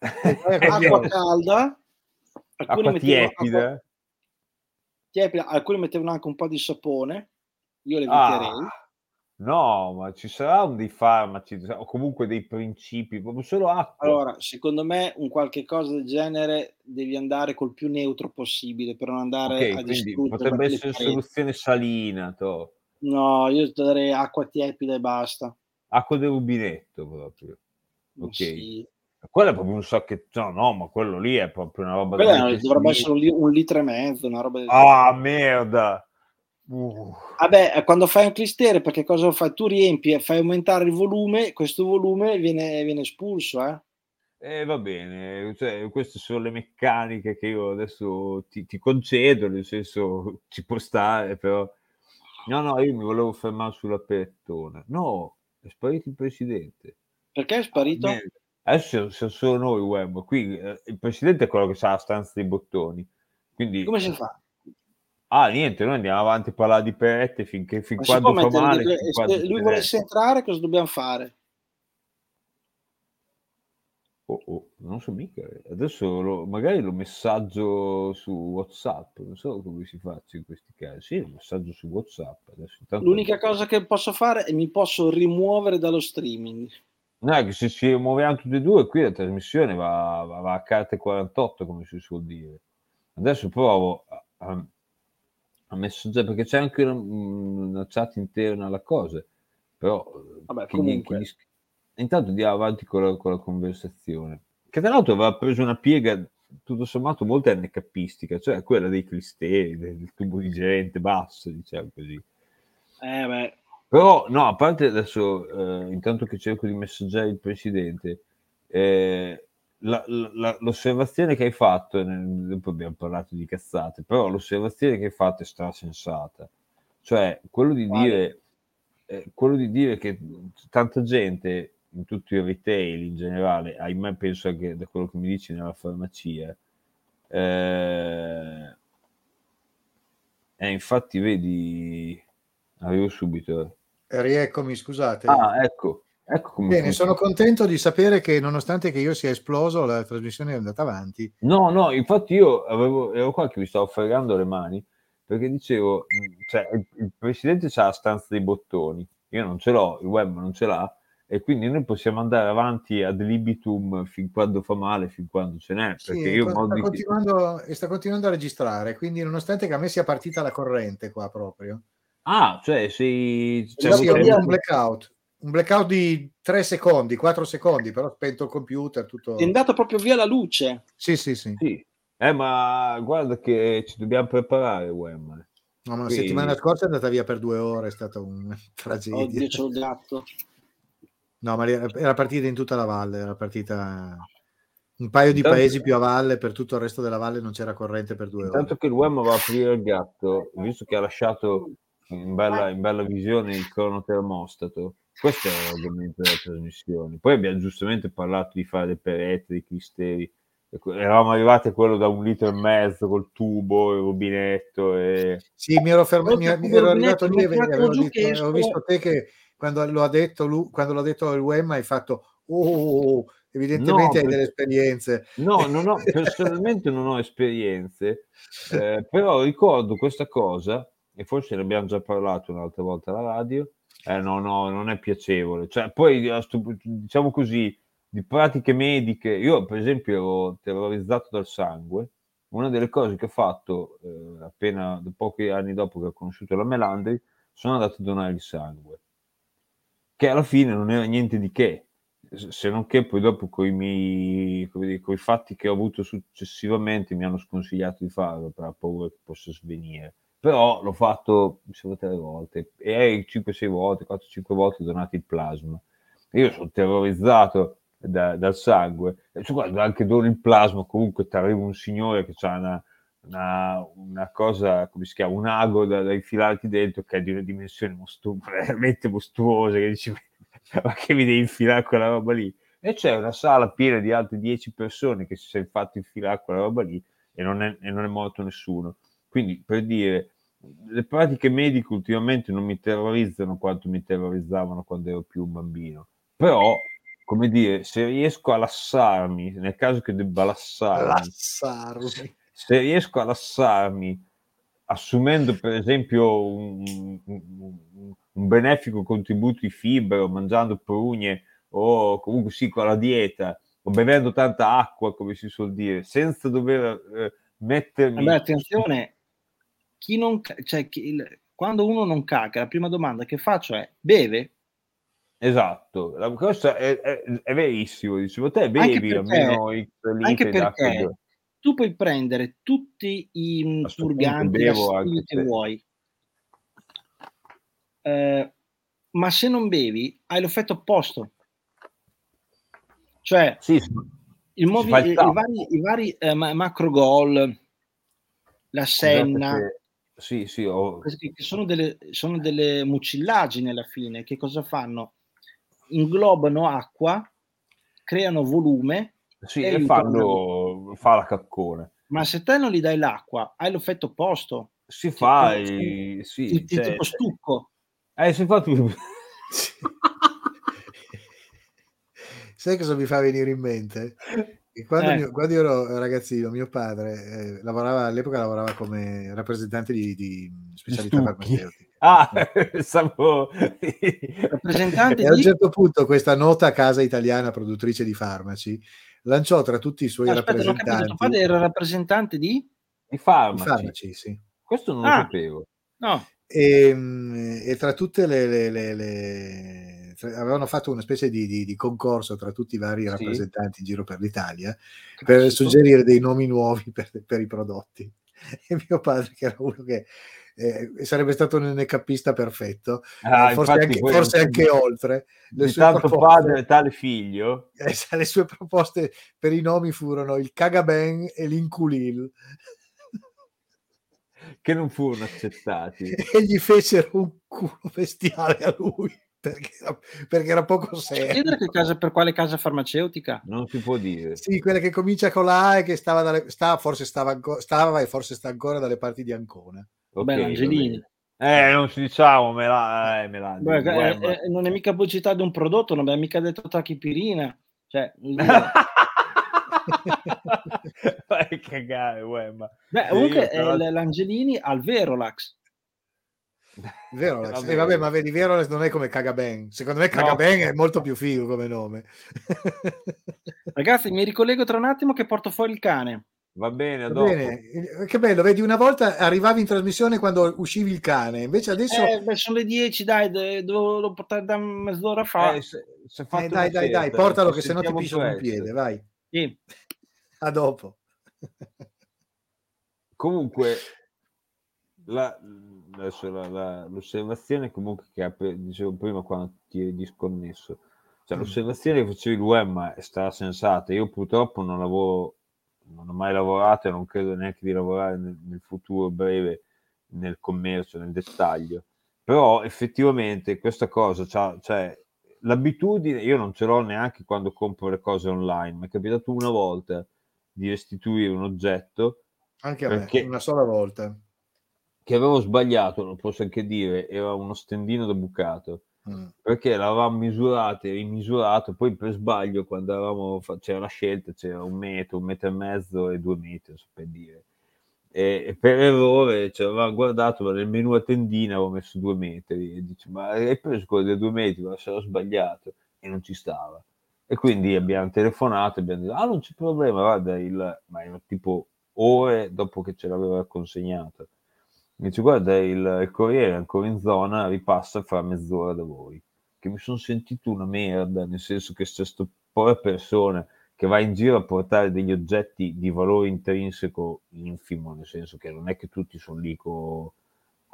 acqua calda, alcuni acqua mettevano tiepida. acqua tiepida, alcuni mettevano anche un po' di sapone, io le eviterei. Ah, no, ma ci saranno dei farmaci o comunque dei principi, proprio solo acqua. Allora, secondo me un qualche cosa del genere devi andare col più neutro possibile per non andare ok, a distruggere potrebbe essere pareti. soluzione salina, to. No, io darei acqua tiepida e basta. acqua del rubinetto proprio. Ok, Sì. quello è proprio un sacco. No, no, ma quello lì è proprio una roba veramente dovrebbe essere un, li- un litro e mezzo, una roba del Ah, merda. Uh. Vabbè, eh, quando fai un clistere, perché cosa fai? Tu riempi e fai aumentare il volume, questo volume viene, viene espulso, eh? E va bene, cioè, queste sono le meccaniche che io adesso ti, ti concedo, nel senso ci può stare, però... No, no, io mi volevo fermare sulla pettona. No, è sparito il presidente. Perché è sparito? Niente. Adesso siamo solo noi web. Qui eh, il presidente è quello che sa la stanza dei bottoni. Quindi, Come si fa? Ah, niente, noi andiamo avanti a parlare di perette finché fin Ma quando fa male. dentro- fin se lui volesse entrare, cosa dobbiamo fare? Oh, oh, non so mica. Adesso lo- magari lo messaggio su WhatsApp. Non so come si faccia in questi casi. Sì, il messaggio su WhatsApp. Adesso. L'unica cosa che posso fare è mi posso rimuovere dallo streaming. No, che se ci muoviamo tutti e due, qui la trasmissione va, va, va a carte 48, come si suol dire. Adesso provo a, a, a messaggiare, perché c'è anche una, una chat interna alla cosa, però Vabbè, chi- comunque. chi intanto andiamo avanti con la, con la conversazione, che tra l'altro aveva preso una piega tutto sommato molto capistica, cioè quella dei cristeri, del, del tubo digerente basso, diciamo così. Eh, beh, Però, no, a parte adesso, eh, intanto che cerco di messaggiare il presidente, eh, la- la- l'osservazione che hai fatto, dopo abbiamo parlato di cazzate, però l'osservazione che hai fatto è strasensata. Cioè, quello di Quale? dire, eh, quello di dire che tanta gente, in tutto il retail in generale, ahimè penso anche da quello che mi dici nella farmacia, eh, eh, infatti vedi, arrivo subito. Rieccomi, scusate. Ah, ecco, ecco Bene, funziona. sono contento di sapere che nonostante che io sia esploso, la trasmissione è andata avanti. No, no, infatti io avevo, ero qua che mi stavo fregando le mani perché dicevo, mh, cioè, il, il presidente c'ha la stanza dei bottoni, io non ce l'ho, il web non ce l'ha, e quindi noi possiamo andare avanti ad libitum fin quando fa male, fin quando ce n'è, Sì, perché io sta, che- continuando, sta continuando a registrare, quindi nonostante che a me sia partita la corrente qua proprio. Ah, cioè, sei... Sì, cioè, sì, un blackout. Un blackout di 3 secondi, 4 secondi, però spento il computer, tutto... è andato proprio via la luce. Sì, sì, sì. Sì. Eh, ma guarda che ci dobbiamo preparare, Wem. No, ma la Sì. settimana scorsa è andata via per due ore, è stata una tragedia. Oddio, c'ho il gatto. No, ma era partita in tutta la valle, era partita un paio di Intanto- paesi più a valle, per tutto il resto della valle non c'era corrente per due ore. Intanto che il Wem va a aprire il gatto, visto che ha lasciato in bella, in bella visione il cronotermostato, questo è l'argomento della trasmissione. Poi abbiamo giustamente parlato di fare le perette, dei cristeri. Ecco, Eravamo arrivati a quello da un litro e mezzo col tubo, il rubinetto e... Sì, mi ero, fermato, mi, mi ero arrivato lì e avevo, esco- visto te che quando lo ha detto, lui, quando l'ho detto il WEM hai fatto oh, evidentemente No, hai delle esperienze. No, non ho- personalmente non ho esperienze, eh, però ricordo questa cosa, e forse ne abbiamo già parlato un'altra volta alla radio, eh, no, no, non è piacevole. Cioè, poi, sto- diciamo così, di pratiche mediche, io per esempio ero terrorizzato dal sangue, una delle cose che ho fatto eh, appena pochi anni dopo che ho conosciuto la Melandri, sono andato a donare il sangue, che alla fine non era niente di che, se non che poi dopo con i miei dire, coi fatti che ho avuto successivamente mi hanno sconsigliato di farlo per la paura che possa svenire però l'ho fatto mi sembra tre volte. E 5-6 volte 4-5 volte ho donato il plasma. Io sono terrorizzato da- dal sangue. E cioè, quando anche dono il plasma comunque ti arriva un signore che ha una, una, una cosa come si chiama un ago da, da infilarti dentro che è di una dimensione mostu- veramente mostruosa che dici ma che mi devi infilare quella roba lì? E c'è una sala piena di altre 10 persone che si sono fatto infilare quella roba lì e non è, e non è morto nessuno. Quindi per dire, le pratiche mediche ultimamente non mi terrorizzano quanto mi terrorizzavano quando ero più un bambino. Però, come dire, se riesco a lassarmi, nel caso che debba lassarmi, Lassarmi. se riesco a lassarmi assumendo per esempio un, un- un benefico contributo di fibra o mangiando prugne o comunque sì con la dieta o bevendo tanta acqua come si suol dire senza dover eh, mettermi Vabbè, attenzione, chi non, cioè, chi- il- quando uno non caga, la prima domanda che faccio è: beve? esatto la, questo è, è- è verissimo dicevo te Anche bevi perché- almeno X Anche perché tu puoi prendere tutti i mm, purganti anche che vuoi, Eh, ma se non bevi hai l'effetto opposto. Cioè, sì, sì. il movi- i, vari, i vari, eh, ma- macro gol, la senna, Scusate se- Sì, sì, ho- sono delle, sono delle mucillagini alla fine. Che cosa fanno? Inglobano acqua, creano volume, sì, e e fanno, fa la caccone. ma se te non gli dai l'acqua, hai l'effetto opposto. Si fa, Sì, i- sì, Ti, ti cioè- tipo stucco. eh, si fa tu- Sai cosa mi fa venire in mente? Quando, Eh. mio- quando io ero ragazzino, mio padre eh, lavorava all'epoca lavorava come rappresentante di, di specialità farmaceutiche. Ah, pensavo... Rappresentante E a un di... certo punto questa nota casa italiana produttrice di farmaci lanciò tra tutti i suoi No, aspetta, capito. Tuo rappresentanti padre era rappresentante di? I i farmaci. farmaci, sì. Questo non lo Ah. sapevo. No, E, mm, e tra tutte le, le- le- le- avevano fatto una specie di, di- di concorso tra tutti i vari Sì. rappresentanti in giro per l'Italia per suggerire dei nomi nuovi per, per i prodotti. E mio padre, che era uno che eh, sarebbe stato un NKista perfetto, Ah, eh, forse, anche, forse anche oltre, le sue, tanto proposte, padre e tale figlio. eh, le sue proposte per i nomi furono il Cagaben e l'Inculil che non furono accettati. e gli fecero un culo bestiale a lui perché era, perché era poco serio. chiedere che casa, per quale casa farmaceutica? Non si può dire. Sì, quella che comincia con la A e che stava, dalle, sta, forse stava, stava e forse sta ancora dalle parti di Ancona. Ok, Beh, Angelini. Eh, non ci diciamo, me la... Eh, me la Beh, eh, eh, non è mica pubblicità di un prodotto, non abbiamo mica detto tachipirina. Cioè, Vai a cagare, uè, ma... Beh, comunque Io, tra eh, l'Angelini al Verolax. Vero, Eh, Lex? vabbè. Eh, vabbè, ma vedi, Vero non è come Cagaben. Secondo me Cagaben è molto più figo come nome. Ragazzi, mi ricollego tra un attimo che porto fuori il cane. Va bene, a Va dopo. bene, Eh, che bello, vedi, una volta arrivavi in trasmissione quando uscivi il cane, invece adesso... Eh, sono le 10, dai, dovevo portare da mezz'ora fa. Eh, se- se Eh, dai, dai, dai, scelta, portalo ci che sennò ti piscio un piede, vai. Sì. A dopo. Comunque, la, adesso la- la- l'osservazione comunque che apre- dicevo prima quando ti eri disconnesso, cioè Mm. l'osservazione che facevi l'UEM è stata sensata. Io purtroppo non lavoro, non ho mai lavorato e non credo neanche di lavorare nel, nel futuro breve nel commercio, nel dettaglio. Però effettivamente questa cosa, c'ha- cioè l'abitudine, io non ce l'ho neanche quando compro le cose online, mi è capitato una volta di restituire un oggetto Anche a Perché- me, una sola volta. Che avevo sbagliato, lo posso anche dire, era uno stendino da bucato, Mm. perché l'avevamo misurato e rimisurato, poi per sbaglio quando fa- c'era la scelta, c'era un metro, un metro e mezzo e due metri, so per dire. E, e per errore ci avevamo guardato, ma nel menu a tendina avevo messo due metri, e dice, ma hai preso quello dei due metri, ma se l'ho sbagliato, e non ci stava. E quindi abbiamo telefonato e abbiamo detto, ah non c'è problema, guarda, il... ma era tipo ore dopo che ce l'aveva consegnato. Mi dice, guarda, il, il corriere è ancora in zona, ripassa fra mezz'ora da voi. Che mi sono sentito una merda, nel senso che c'è sto povera persona che va in giro a portare degli oggetti di valore intrinseco infimo, nel senso che non è che tutti sono lì con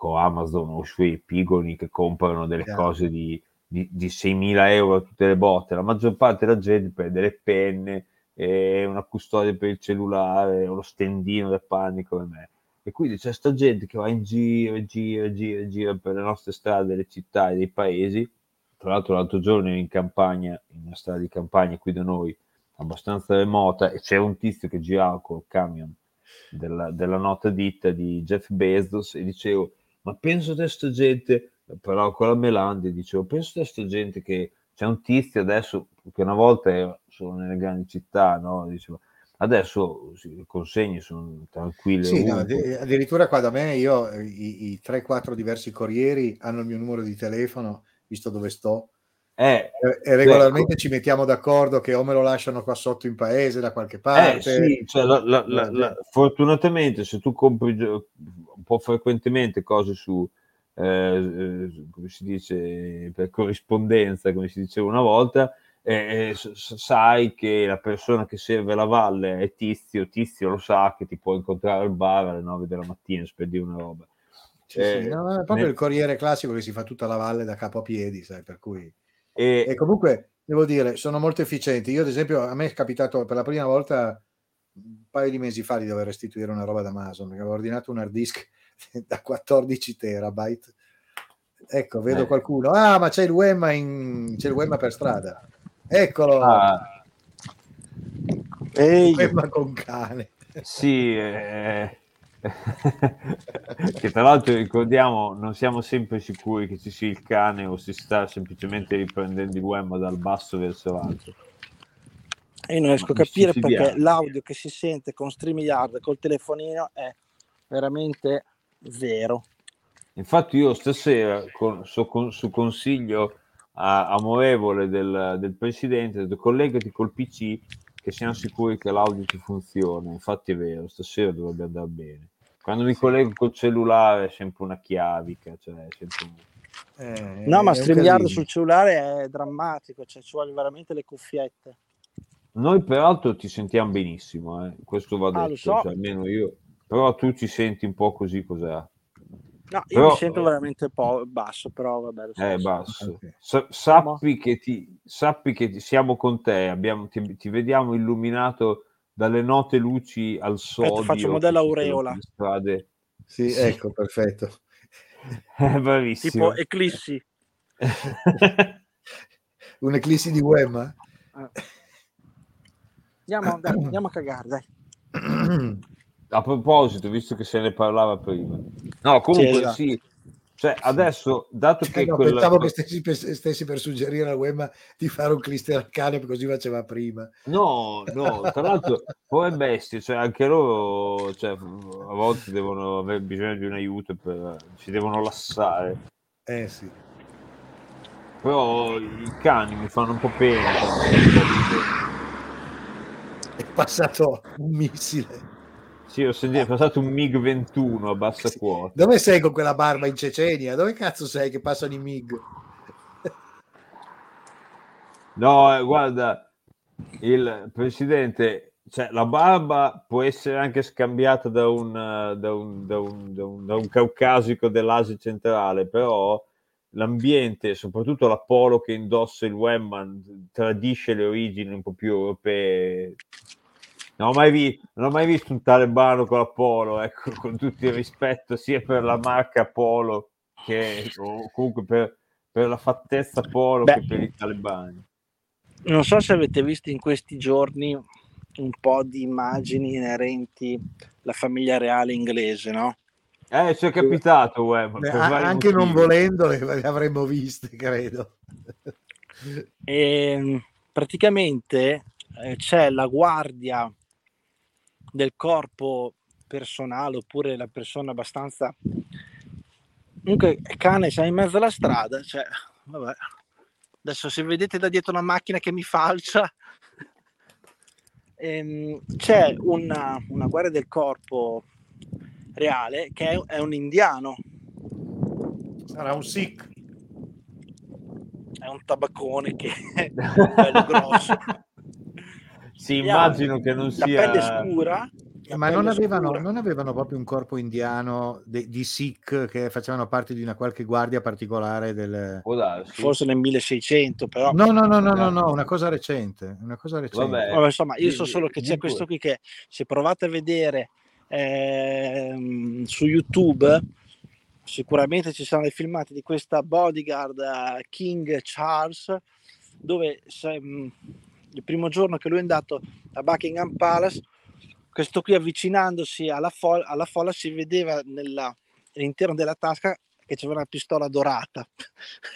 Amazon o sui epigoni che comprano delle Chiaro. cose di, di, di 6.000 euro a tutte le botte. La maggior parte della gente prende le penne, e una custodia per il cellulare, uno stendino da panni come me. E quindi c'è sta gente che va in giro, e gira, e gira, e gira per le nostre strade, delle città e dei paesi. Tra l'altro l'altro giorno ero in campagna, in una strada di campagna qui da noi, abbastanza remota, e c'era un tizio che girava col camion della, della nota ditta di Jeff Bezos e dicevo, ma penso a sta gente, però con la Melandi, dicevo, penso a sta gente che c'è un tizio adesso, che una volta era solo nelle grandi città, no? Dicevo, adesso le consegne sono tranquille. Sì, no, addirittura qua da me io eh, i, i 3-4 diversi corrieri hanno il mio numero di telefono, visto dove sto, Eh, e, regolarmente ci mettiamo d'accordo che o me lo lasciano qua sotto in paese da qualche Eh, parte. sì, cioè, la- la- la- la- fortunatamente se tu compri un po' frequentemente cose su, eh, eh, come si dice, per corrispondenza, come si diceva una volta, eh, sai che la persona che serve la valle è Tizio, Tizio lo sa che ti può incontrare al bar alle 9 della mattina per dire una roba. Sì, sì, Eh, no, è proprio nel- il corriere classico che si fa tutta la valle da capo a piedi, sai, per cui... E, E comunque devo dire, sono molto efficienti. Io, ad esempio, a me è capitato per la prima volta un paio di mesi fa di dover restituire una roba da Amazon perché avevo ordinato un hard disk da 14 terabyte. Ecco, vedo Eh. qualcuno. Ah, ma c'è il in... c'è il Wemma per strada. Eccolo, Ah, Ehi, Wemma con cane. sì, eh, che tra l'altro ricordiamo, non siamo sempre sicuri che ci sia il cane o si sta semplicemente riprendendo il web dal basso verso l'alto. io non riesco a Ma capire perché l'audio che si sente con StreamYard col telefonino è veramente zero. Infatti io stasera, con- su, con- su consiglio amorevole del, del presidente, ho detto collegati col PC che siamo sicuri che l'audio ti funziona. Infatti è vero, stasera dovrebbe andare bene. Quando mi collego col cellulare è sempre una chiavica, cioè sempre un- Eh, No, ma StreamYard sul cellulare è drammatico, cioè ci vuole veramente le cuffiette. Noi peraltro ti sentiamo benissimo, eh. questo va detto, Ah, so. cioè, almeno io. Però tu ci senti un po' così cos'è? No, io Però- mi sento veramente po- basso, però vabbè. lo Eh, stesso. basso. Ok. Sa- sappi, che ti, sappi che ti- siamo con te, abbiamo- ti, ti vediamo illuminato dalle note luci al sodio. faccio modello aureola. Strade. Sì, ecco, perfetto. Eh, bravissimo. Tipo eclissi. Un'eclissi di Wemma? Andiamo, dai, andiamo a cagare, dai. A proposito, visto che se ne parlava prima. No, comunque Sì, esatto. sì. Cioè, adesso, dato che Eh, no, quella- pensavo che stessi per, stessi per suggerire a Wemma di fare un clister al cane così faceva prima. No, no, tra l'altro, poi bestie, cioè anche loro cioè, a volte devono avere bisogno di un aiuto, per, si devono lassare. Eh sì. Però i cani mi fanno un po' pena. È passato un missile. Sì, ho sentito, è passato un MiG-21 a bassa Sì. quota. Dove sei con quella barba in Cecenia? Dove cazzo sei che passano i MiG? No, eh, guarda, il presidente, cioè la barba può essere anche scambiata da un, eh, da un, da un, da un, un caucasico dell'Asia centrale, però l'ambiente, soprattutto la polo che indossa il Wemman, tradisce le origini un po' più europee. Non ho, mai vi- non ho mai visto un talebano con la polo, ecco, con tutto il rispetto sia per la marca polo che comunque per, per la fattezza polo Beh. che per i talebani. Non so se avete visto in questi giorni un po' di immagini inerenti alla famiglia reale inglese, no? Eh, ci è capitato, uè, ma Beh, anche non motivi. volendo le, le avremmo viste, credo. E mh, praticamente eh, c'è la guardia del corpo personale oppure la persona abbastanza comunque cane sei in mezzo alla strada cioè vabbè. Adesso se vedete da dietro una macchina che mi falcia. Ehm, c'è una, una guardia del corpo reale che è, è un indiano. Sarà un sick. è un tabaccone che è bello grosso Sì, immagino che non la sia... pelle scura la Ma non avevano, non avevano proprio un corpo indiano de- di Sikh che facevano parte di una qualche guardia particolare del... Forse nel 1600 però No, no, no, no, no, no, una cosa recente, una cosa recente. Vabbè. Vabbè, insomma io so solo che c'è questo qui che se provate a vedere ehm, su YouTube sicuramente ci saranno i filmati di questa bodyguard eh, King Charles dove se, mh, il primo giorno che lui è andato a Buckingham Palace questo qui avvicinandosi alla, fo- alla folla si vedeva nella- all'interno della tasca che c'era una pistola dorata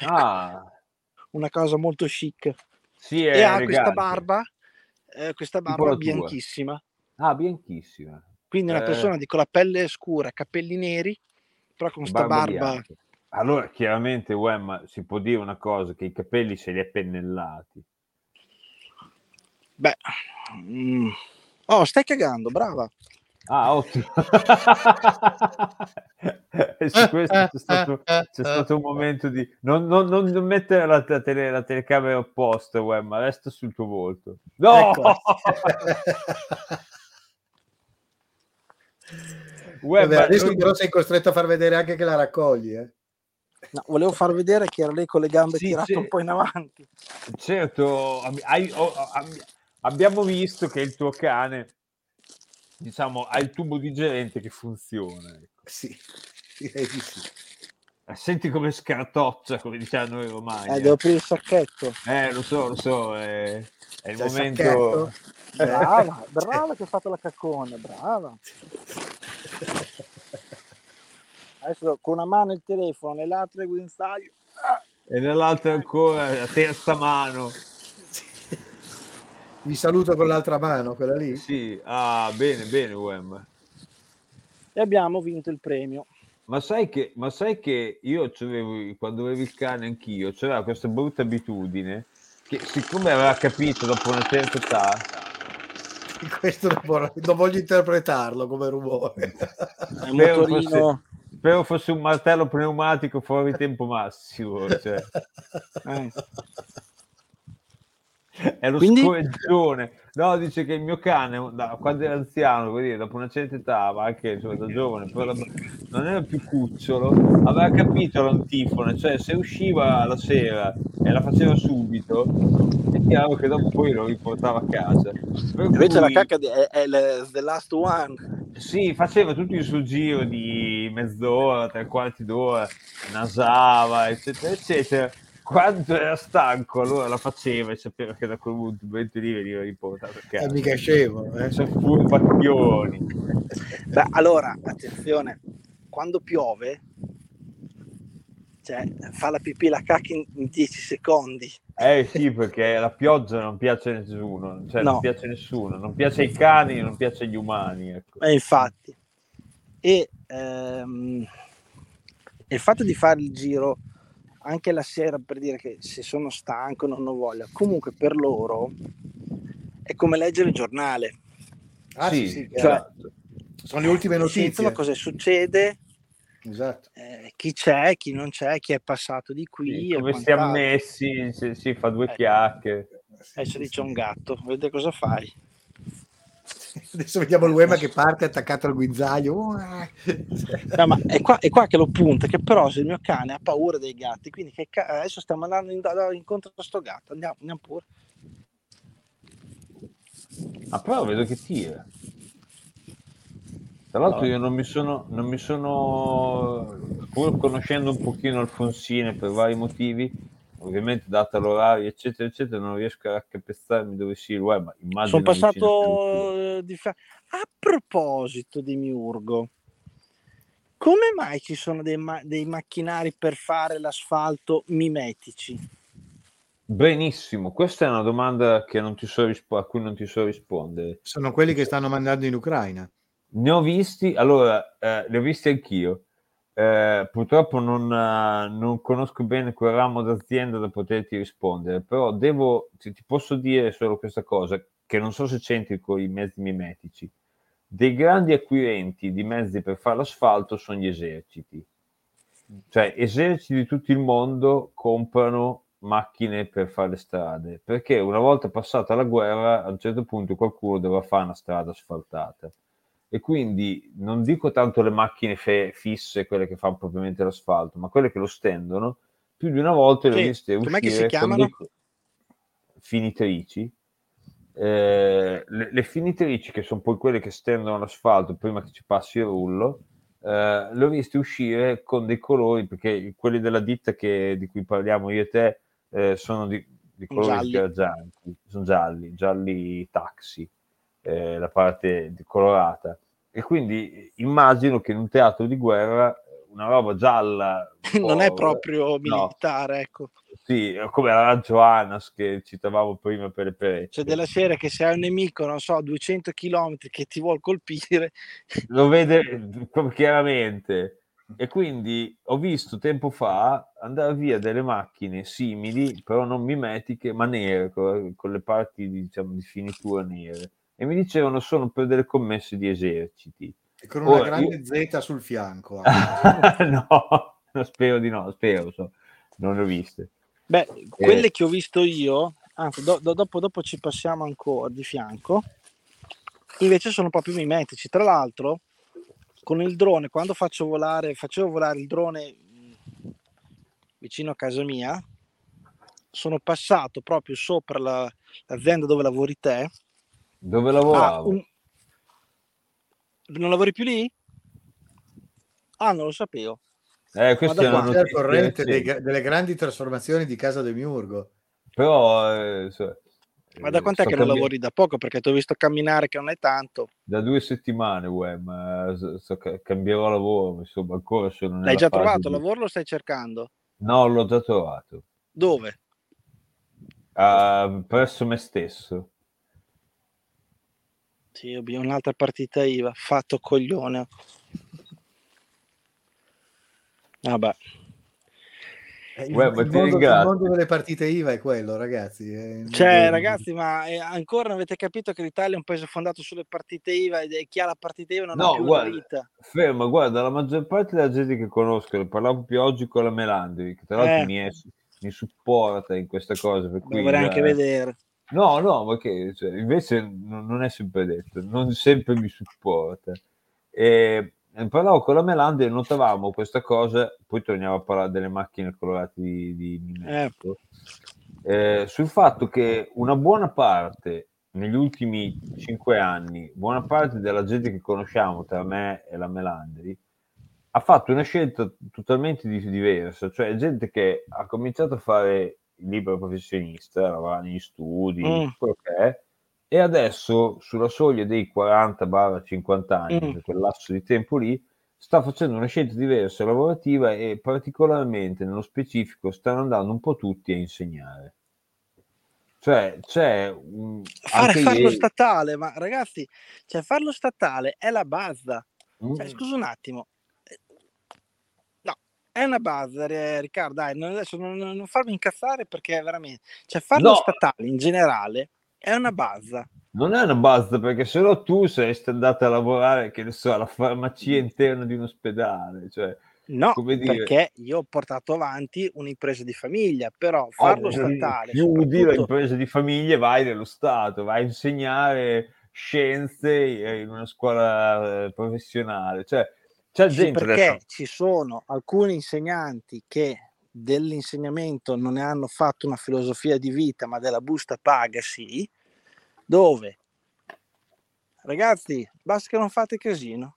Ah, una cosa molto chic sì, è e ha questa barba eh, questa barba bianchissima Ah, bianchissima. quindi una Eh. persona di con la pelle scura capelli neri però con sta barba, bianca. Allora, chiaramente, ma si può dire una cosa, che i capelli se li è pennellati. Beh mm. oh stai cagando brava Ah, ottimo. C'è stato, c'è stato un momento di... Non, non- non- non mettere la, la tele- la telecamera opposta, uè, ma resta sul tuo volto. No! Ecco. Uè, Vabbè, ma adesso noi- però sei costretto a far vedere anche che la raccogli. Eh. No, volevo far vedere che era lei con le gambe Sì, tirate un po' in avanti. Certo, hai- oh, abbiamo visto che il tuo cane, diciamo, ha il tubo digerente che funziona. ecco. Sì, direi di sì. Eh, Senti come scartoccia, come diciamo noi romani. Eh, eh. devo aprire il sacchetto. Eh, lo so, lo so, è, è il C'è il momento... sacchetto? Brava, brava che ha fatto la caccona, brava. Adesso con una mano il telefono, nell'altra il guinzaglio. E nell'altra ancora la terza mano. Vi saluto con l'altra mano, quella lì. Sì, ah, bene, bene, Wem. E abbiamo vinto il premio. Ma sai che, ma sai che io quando avevo il cane anch'io, c'era questa brutta abitudine che siccome aveva capito dopo una certa età, Questo non voglio, non voglio interpretarlo come rumore. È un Spero motorino. spero fosse un martello pneumatico fuori tempo massimo, cioè, eh. è lo Quindi? scorreggione. No, dice che il mio cane, da, quando era anziano, vuol dire, dopo una certa età, ma anche insomma, da giovane, la- non era più cucciolo, aveva capito l'antifona, cioè se usciva la sera e la faceva subito, è chiaro che dopo poi lo riportava a casa. Per Invece la cui- cacca di- è, è The Last One. Sì, faceva tutto il suo giro di mezz'ora, tre quarti d'ora, nasava, eccetera, eccetera. Quando era stanco, allora la faceva e sapeva che da quel momento lì veniva riportato a È casa. mica scemo. Eh? Sono furbacchioni. Beh, allora, attenzione, quando piove, cioè, fa la pipì la cacca in, in 10 secondi. Eh sì, perché la pioggia non piace a nessuno, cioè No. non piace a nessuno, non piace ai cani, non piace agli umani. Ecco. E infatti. E ehm, il fatto di fare il giro anche la sera per dire che se sono stanco non ho voglia, comunque per loro è come leggere il giornale. Ah, sì, sì, cioè-. Sono le ultime notizie. Sentono cosa succede, Esatto. eh, chi c'è, chi non c'è, chi è passato di qui. Sì, come si è ammessi, si, si fa due Eh. chiacchiere. Adesso dice un gatto, vedete cosa fai. Adesso vediamo l'Uema che parte attaccato al guinzaglio. No, ma è qua, è qua che lo punta, che però se il mio cane ha paura dei gatti, quindi che ca- adesso stiamo andando in- incontro a sto gatto, andiamo, andiamo pure. Ah, però vedo che tira. Tra l'altro io non mi sono, non mi sono, pur conoscendo un pochino Alfonsine per vari motivi, ovviamente data l'orario eccetera eccetera, non riesco a raccapezzarmi dove sia il web, ma immagino Sono passato eh, di fa- A proposito di Miurgo, come mai ci sono dei, ma- dei macchinari per fare l'asfalto mimetici? Benissimo, questa è una domanda che non ti so rispo- a cui non ti so rispondere. Sono quelli che stanno mandando in Ucraina. Ne ho visti, allora, eh, li ho visti anch'io. Eh, purtroppo non, eh, non conosco bene quel ramo d'azienda da poterti rispondere, però devo, ti, posso dire solo questa cosa, che non so se c'entri con i mezzi mimetici. Dei grandi acquirenti di mezzi per fare l'asfalto sono gli eserciti. Cioè, eserciti di tutto il mondo comprano macchine per fare le strade, perché una volta passata la guerra, a un certo punto qualcuno doveva fare una strada asfaltata e quindi non dico tanto le macchine fe- fisse, quelle che fanno propriamente l'asfalto, ma quelle che lo stendono, più di una volta le ho viste com'è che si uscire chiamano? dei finitrici. Eh, le, le finitrici che sono poi quelle che stendono l'asfalto prima che ci passi il rullo, eh, le ho viste uscire con dei colori, perché quelli della ditta che- di cui parliamo io e te eh, sono di, di colori Gialli. sono gialli, gialli taxi eh, la parte colorata. E quindi immagino che in un teatro di guerra una roba gialla un non è proprio no, militare, ecco. sì, come la Johannas che citavamo prima per le perette. Cioè della serie che se hai un nemico, non so, a 200 km che ti vuol colpire, Lo vede chiaramente. E quindi ho visto tempo fa andare via delle macchine simili, però non mimetiche, ma nere, con le parti diciamo, di finitura nere. E mi dicevano sono per delle commesse di eserciti. E con una Ora, grande Z sul fianco. no, no, spero di no, spero, so. non le ho viste. Beh, quelle che ho visto io, anzi, do- do- dopo, dopo ci passiamo ancora di fianco, invece sono proprio mimetici. Tra l'altro, con il drone, quando faccio volare, facevo volare il drone mh, vicino a casa mia, sono passato proprio sopra la- l'azienda dove lavori te. Dove Ah, lavoravo? un- Non lavori più lì? Ah, non lo sapevo. Eh, questa è una. Sei al notizia corrente dei- recente. delle grandi trasformazioni di casa Demiurgo. Però, eh, so- Ma da eh, quant'è che non cambi- lavori da poco? Perché ti ho visto camminare che non è tanto. Da due settimane, uè, ma so- cambierò lavoro, insomma, ancora sono L'hai già trovato? di- Lavoro lo stai cercando? No, l'ho già trovato. Dove? Ah, presso me stesso. Sì, abbiamo un'altra partita IVA. Fatto coglione. Vabbè. Eh, Il, ma il mondo, il mondo delle partite IVA è quello, ragazzi. è Cioè, mondo- ragazzi, ma eh, ancora non avete capito che l'Italia è un paese fondato sulle partite IVA e chi ha la partita IVA non ha No, più guarda, una vita. ferma, guarda, la maggior parte della gente che conosco, ne parlavo più oggi con la Melandri, che tra l'altro Eh. mi, è- mi supporta in questa cosa, per cui vorrei eh, anche vedere. No, no, ma che cioè, invece non non è sempre detto, non sempre mi supporta. E e parlavo con la Melandri e notavamo questa cosa, poi torniamo a parlare delle macchine colorate di, di Mimetto, eh, sul fatto che una buona parte, negli ultimi cinque anni, buona parte della gente che conosciamo tra me e la Melandri, ha fatto una scelta totalmente di- diversa, cioè gente che ha cominciato a fare libero professionista, lavorare negli studi, Mm. quello che è, e adesso sulla soglia dei 40-50 anni, Mm. per quel lasso di tempo lì, sta facendo una scelta diversa lavorativa e particolarmente nello specifico stanno andando un po' tutti a insegnare. Cioè, c'è un, Fare, farlo ieri- statale, ma ragazzi, cioè farlo statale è la base. Cioè, Mm. scusa un attimo. Eh, è una base, eh, Riccardo, dai, non, adesso non, non- farmi incazzare perché veramente... Cioè, farlo No. statale in generale è una base. Non è una basta perché se no tu saresti andato a lavorare, che ne so, alla farmacia interna di un ospedale. Cioè, No, perché io ho portato avanti un'impresa di famiglia, però farlo oh, statale, chiudi soprattutto... impresa di famiglia vai nello Stato, vai a insegnare scienze in una scuola eh, professionale. Cioè, c'è gente perché adesso- ci sono alcuni insegnanti che dell'insegnamento non ne hanno fatto una filosofia di vita, ma della busta paga sì, dove ragazzi, basta che non fate casino.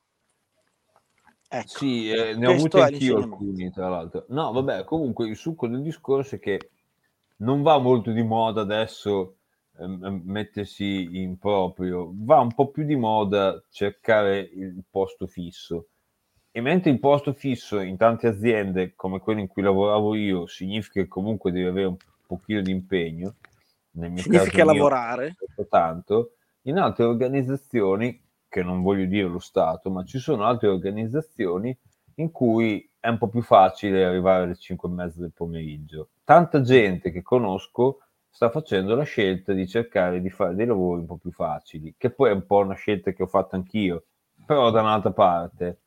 Ecco, Sì, eh, ne ho avuti anch'io alcuni, tra l'altro. No, vabbè, comunque il succo del discorso è che non va molto di moda adesso ehm, mettersi in proprio, va un po' più di moda cercare il posto fisso. E mentre il posto fisso in tante aziende come quelle in cui lavoravo io significa che comunque devi avere un pochino di impegno, nel mio significa caso mio, lavorare. tanto, in altre organizzazioni, che non voglio dire lo Stato, ma ci sono altre organizzazioni in cui è un po' più facile arrivare alle 5 e mezza del pomeriggio. Tanta gente che conosco sta facendo la scelta di cercare di fare dei lavori un po' più facili, che poi è un po' una scelta che ho fatto anch'io, però da un'altra parte,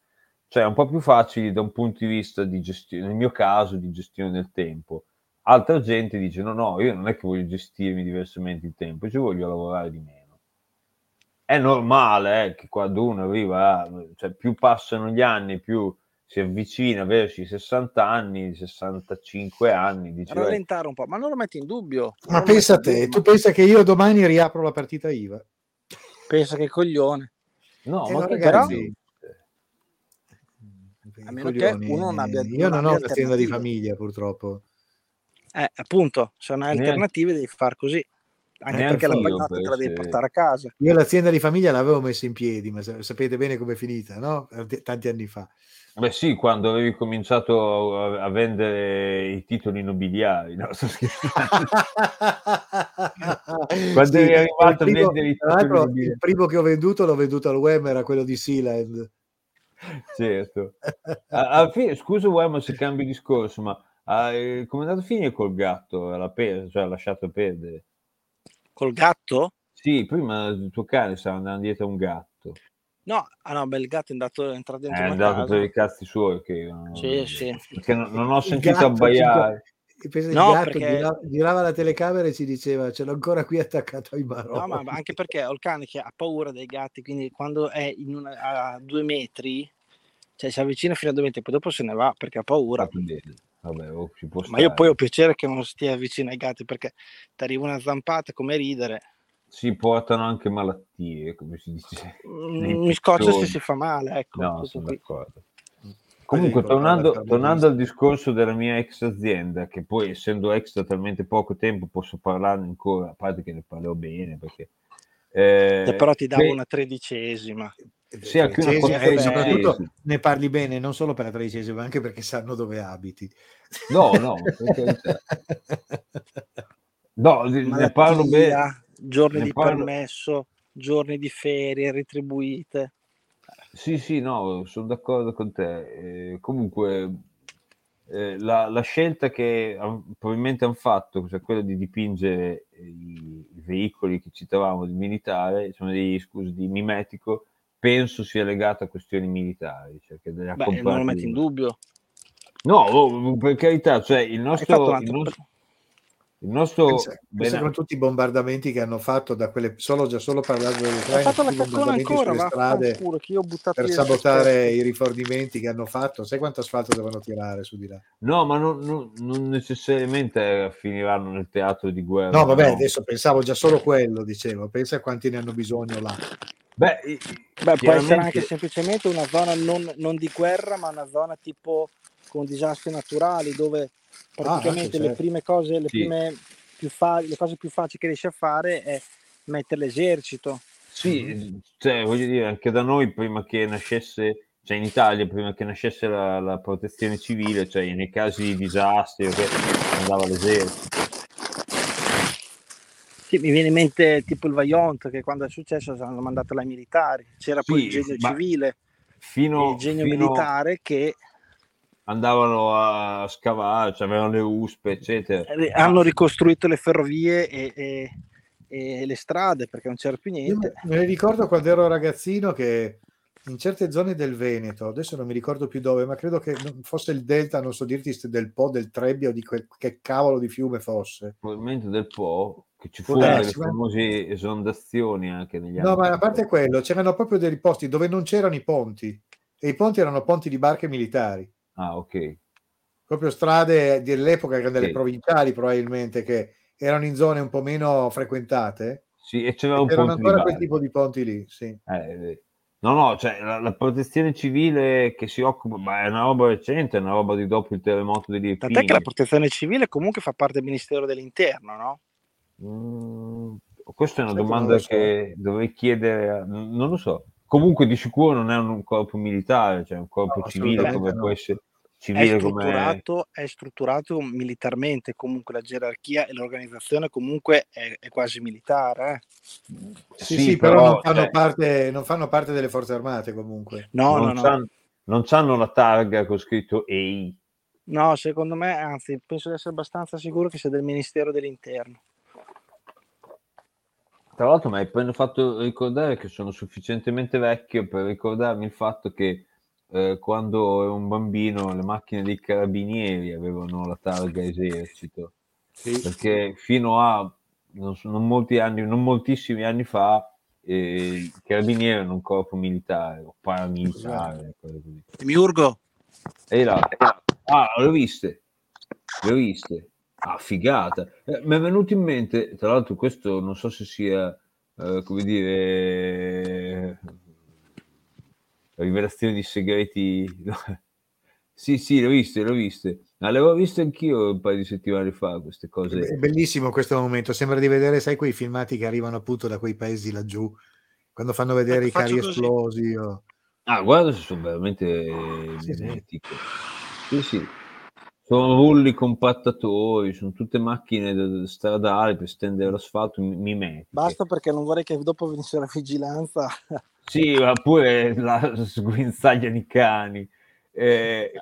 cioè un po' più facili da un punto di vista di gestione, nel mio caso di gestione del tempo. Altra gente dice no, no, io non è che voglio gestirmi diversamente il tempo, io voglio lavorare di meno. È normale eh, che quando uno arriva, cioè più passano gli anni, più si avvicina verso i 60 anni, 65 anni, dice, "Beh, Rallentare un po', ma non lo metti in dubbio. Ma pensa a te, dubbio, tu pensa che io domani riapro la partita IVA? pensa che coglione. no, Eh, ma no, che ragazzi. A meno che uno non abbia- Io non non ho un'azienda di famiglia, purtroppo. Eh, appunto, se non hai Neanche- alternative devi far così. Anche Neanche perché la pagnotta te la devi portare a casa. Io l'azienda di famiglia l'avevo messa in piedi, ma sa- sapete bene com'è finita, no? Tanti- anni fa. Beh sì, quando avevi cominciato a, a vendere i titoli nobiliari, no? Quando eri arrivato a il primo- vendere i titoli nobiliari. il primo che ho venduto l'ho venduto al Wem, era quello di Sealand. Certo. Alla fine, scusa Uemo se cambio discorso, ma ah, eh, come è andato a finire col gatto? L'ha per- cioè, ha lasciato perdere? Col gatto? Sì, prima il tuo cane stava andando dietro a un gatto. No, ah no, beh, il gatto è andato è entrato È dentro una andato casa. per i cazzi suoi. Che io non- Sì, sì. Perché non, non ho sentito abbaiare. Pensa il No, gatto perché- girava, girava la telecamera e ci diceva ce l'ho ancora qui attaccato ai marò. No, ma anche perché ho il cane che ha paura dei gatti, quindi quando è in una- a due metri, cioè si avvicina fino a due metri, poi dopo se ne va perché ha paura. Bene. vabbè, oh, Ma io poi ho piacere che non stia vicino ai gatti perché ti arriva una zampata come ridere. Si portano anche malattie, come si dice. Mm, Mi scoccia se si fa male, ecco. No, sono qui. d'accordo. Comunque, tornando, tornando al discorso della mia ex azienda, che poi essendo ex da talmente poco tempo posso parlarne ancora, a parte che ne parlerò bene, perché... eh, E però ti davo beh, una tredicesima. Sì, anche una Tredicesima, cosa e bella. soprattutto ne parli bene non solo per la tredicesima, ma anche perché sanno dove abiti. No, no. No, di- ne Malattia, parlo bene. giorni ne di parlo- permesso, giorni di ferie retribuite. Sì, sì, no, sono d'accordo con te. Eh, comunque, eh, la, la scelta che han- probabilmente hanno fatto, cioè quella di dipingere eh, i, i veicoli che citavamo di militare, sono dei, scusi, di mimetico, penso sia legata a questioni militari. Cioè che Beh, non lo metti in dubbio. No, oh, per carità, cioè il nostro, il nostro, il nostro Pensa, con tutti i bombardamenti che hanno fatto da quelle solo già solo parlando dell'Ucraina, fatto la caccona ancora, sulle strade vaffanculo, che io ho buttato per sabotare i rifornimenti che hanno fatto. Sai quanto asfalto devono tirare su di là? No, ma non, non- non necessariamente finiranno nel teatro di guerra. No, vabbè, adesso pensavo già solo quello, dicevo. Pensa a quanti ne hanno bisogno là. Beh, Beh, può essere chiaramente- anche semplicemente una zona non, non di guerra, ma una zona tipo con disastri naturali, dove praticamente anche, le certo. prime cose, le, Sì. prime più fa- le cose più facili che riesci a fare è mettere l'esercito. Sì, cioè, voglio dire, anche da noi prima che nascesse, cioè in Italia, prima che nascesse la, la protezione civile, cioè nei casi di disastri, andava l'esercito. Sì, mi viene in mente tipo il Vajont, che quando è successo hanno mandato i militari. C'era poi Sì, il genio civile Fino, il genio fino militare che andavano a scavare, cioè avevano le uspe, eccetera. eh, hanno ricostruito le ferrovie e, e- e le strade perché non c'era più Io niente. me me ne ricordo quando ero ragazzino che in certe zone del Veneto, adesso non mi ricordo più dove, ma credo che fosse il delta, non so dirti se del Po, del Trebbia o di quel che cavolo di fiume fosse. Probabilmente del Po, che ci furono darsi, delle ma- famose esondazioni anche negli anni. No, ma a parte 80. quello, c'erano proprio dei posti dove non c'erano i ponti e i ponti erano ponti di barche militari, Ah, ok. proprio strade dell'epoca, che erano delle Sì. provinciali probabilmente, che erano in zone un po' meno frequentate. Sì, e c'era un di ancora quel tipo di ponti lì, sì. Eh, no, no, cioè la, la protezione civile che si occupa, ma è una roba recente, è una roba di dopo il terremoto degli Tant'è che la protezione civile comunque fa parte del Ministero dell'Interno, no? Mm, questa è una non domanda so. che dovrei chiedere, a- non lo so. Comunque di sicuro non è un corpo militare, cioè un corpo No, civile come no. può essere È civile come strutturato, è strutturato militarmente, comunque la gerarchia e l'organizzazione comunque è, è quasi militare. eh. Sì, sì, però, non, fanno cioè, parte, non fanno parte delle forze armate comunque. No, non, no, no. c'han- non c'hanno la targa con scritto EI. No, secondo me, anzi, penso di essere abbastanza sicuro che sia del Ministero dell'Interno. Tra l'altro mi hai appena fatto ricordare che sono sufficientemente vecchio per ricordarmi il fatto che eh, quando ero un bambino le macchine dei carabinieri avevano la targa esercito, Sì. perché fino a non, non molti anni, non moltissimi anni fa eh, i carabinieri erano un corpo militare o paramilitare, così. Miurgo, E là, ah, le ho viste, le ho viste. Ah, figata. Eh, mi è venuto in mente, tra l'altro, questo non so se sia, eh, come dire, rivelazione di segreti. sì, sì, le ho viste, le ho viste. Ma le avevo viste anch'io un paio di settimane fa, queste È cose. bellissimo questo momento, sembra di vedere, sai, quei filmati che arrivano appunto da quei paesi laggiù, quando fanno vedere Ecco, i carri così. esplosi. o- Ah, guarda se sono veramente Sì, sì. Sì, sì. Sono rulli compattatori, sono tutte macchine stradali per stendere l'asfalto mi- mimetiche. basta perché non vorrei che dopo venisse la vigilanza. Sì, ma pure la sguinzaglia di cani. Eh,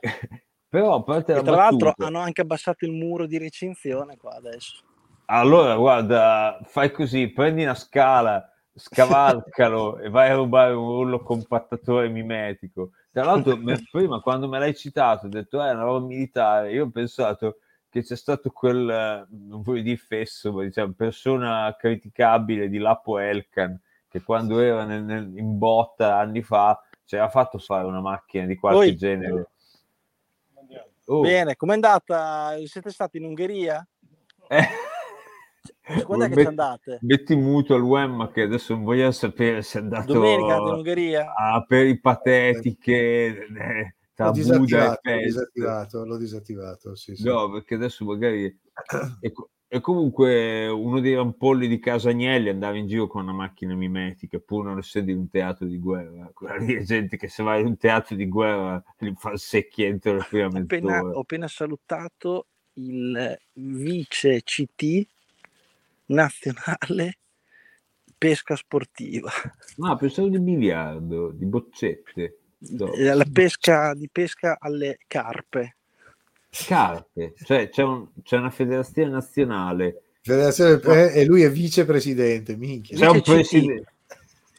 però a parte E la tra l'altro battuta, hanno anche abbassato il muro di recinzione qua adesso. allora guarda, fai così, prendi una scala, scavalcalo e vai a rubare un rullo compattatore mimetico. Tra l'altro, me- prima quando me l'hai citato, ho detto, eh, è una roba militare, io ho pensato che c'è stato quel, eh, non voglio dire fesso, ma diciamo, persona criticabile di Lapo Elkan, che quando era nel- nel- in botta anni fa, ci aveva fatto fare una macchina di qualche Oi. genere. Oh, Bene, com'è andata? Siete stati in Ungheria? eh, Quando è che met- ci andate? Metti muto al Wemma che adesso non voglio sapere se è andato Domenica in Ungheria? a peripatetiche eh, tra L'ho disattivato, l'ho disattivato, l'ho disattivato, sì, sì. No, perché adesso magari... E, co- e comunque uno dei rampolli di casa Agnelli andava in giro con una macchina mimetica, pur non essendo in un teatro di guerra. Quella lì è gente che se vai in un teatro di guerra li fa il secchio entro la prima appena, ho appena salutato il vice CT nazionale pesca sportiva. No, pensavo di biliardo, di boccette. No. Eh, La pesca di pesca alle carpe. Carpe, cioè c'è, un- c'è una federazione nazionale, Federazione eh, e lui è vicepresidente, minchia. c'è un presidente.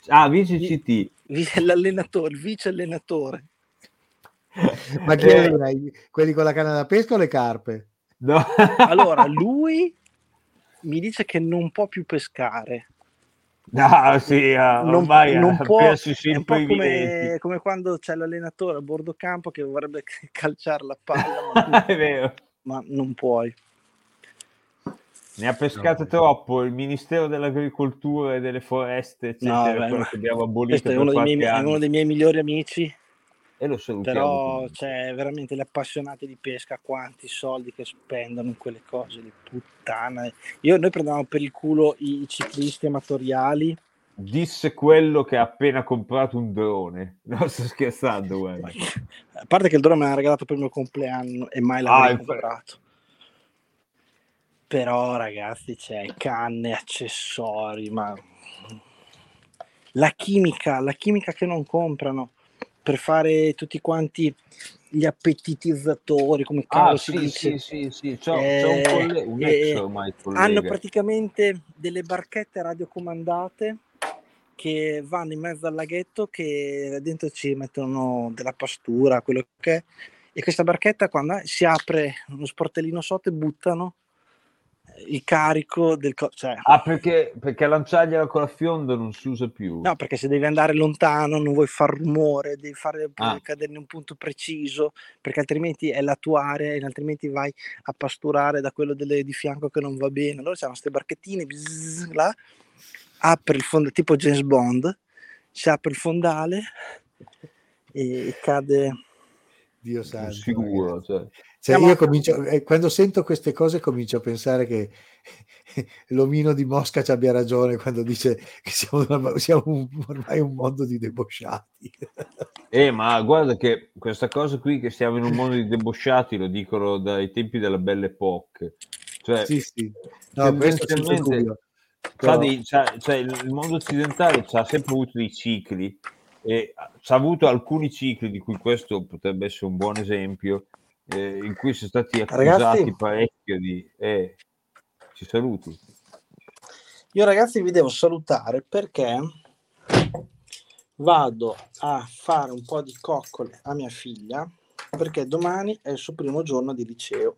Ah, vice CT. L'allenatore, vice allenatore. Ma chi Eh, allena? Quelli con la canna da pesca o le carpe? no. Allora, lui mi dice che non può più pescare. No, sì, ah, Non, non ha può, è un po' come, come quando c'è l'allenatore a bordo campo che vorrebbe calciare la palla, ma, tu- È vero. ma non puoi. Ne ha pescate No. troppo il Ministero dell'Agricoltura e delle Foreste, eccetera, No, beh, abbiamo abolito Questo è uno, miei, è uno dei miei migliori amici, E lo salutiamo. però c'è veramente gli appassionati di pesca, quanti soldi che spendono in quelle cose, le puttane. Io, noi prendevamo per il culo i ciclisti amatoriali, Disse quello che ha appena comprato un drone. No, sto scherzando, guarda. a parte che il drone me l'ha regalato per il mio compleanno e mai Ah, l'avrei infa- comprato. Però ragazzi c'è canne, accessori, ma la chimica, la chimica che non comprano per fare tutti quanti gli appetitizzatori, come cavolo Ah, si sì, dice. sì, sì, sì. C'è, c'è un, Eh, colle- un ex eh, ormai collega. Hanno praticamente delle barchette radiocomandate che vanno in mezzo al laghetto che dentro ci mettono della pastura, quello che è. E questa barchetta quando si apre uno sportellino sotto e buttano il carico del co- cioè, Ah, perché, perché lanciargliela con la fionda non si usa più. no perché se devi andare lontano non vuoi far rumore devi fare Ah. cadere in un punto preciso perché altrimenti è la tua area e altrimenti vai a pasturare da quello delle- di fianco che non va bene allora c'erano queste barchettine bzzz, là apre il fondale tipo James Bond si apre il fondale e cade Dio santo. sicuro. Cioè. Cioè, io comincio, eh, quando sento queste cose comincio a pensare che l'omino di Mosca ci abbia ragione quando dice che siamo, una- siamo un- ormai un mondo di debosciati. Eh, ma guarda che questa cosa qui che siamo in un mondo di debosciati lo dicono dai tempi della Belle Époque. Cioè, sì, sì. No, tendenzialmente Però- dei- cioè, il il mondo occidentale ha sempre avuto dei cicli e ha avuto alcuni cicli di cui questo potrebbe essere un buon esempio eh, in cui sono stati accusati Ragazzi. parecchio di eh, ci saluti Io ragazzi vi devo salutare perché vado a fare un po' di coccole a mia figlia perché domani è il suo primo giorno di liceo.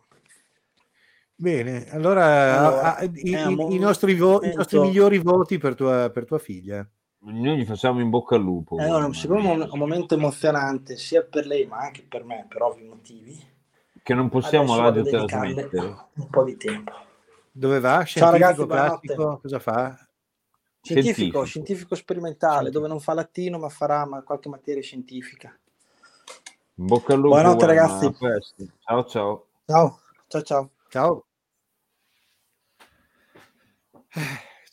Bene, allora, Allora, ah, i, i- i nostri vo- i nostri migliori voti per tua, per tua figlia. Noi gli facciamo in bocca al lupo È un, guarda. secondo me un momento emozionante sia per lei ma anche per me per ovvi motivi. che non possiamo dedicarle radiotrasmettere un po' di tempo. Dove va? Ciao, ragazzi, Scientifico, classico? Cosa fa? Scientifico, Scientifico. scientifico, sperimentale, Scientifico. dove non fa latino ma farà ma- qualche materia scientifica. in bocca al lupo Buonanotte, ragazzi. ciao ciao Ciao, ciao ciao. Ciao.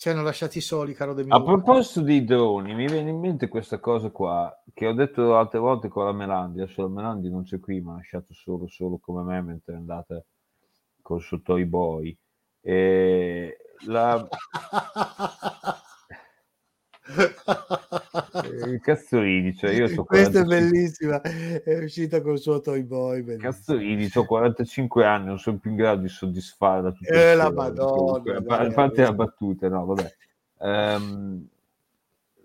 Ci hanno lasciati soli, caro De A Mio. proposito di droni, mi viene in mente questa cosa qua che ho detto altre volte con la Melandi. Adesso la Melandi non c'è qui, ma ha lasciato solo, solo come me mentre è andata col suo Toy Boy. E la... eh, Cazzo ridi, cioè io so Questa è 45 bellissima, è uscita col suo Toy Boy. Cazzo ridi, ho 45 anni, non sono più in grado di soddisfare la tutte Eh, la. Madonna, a par- dai, a parte la battuta, no, vabbè. Ehm,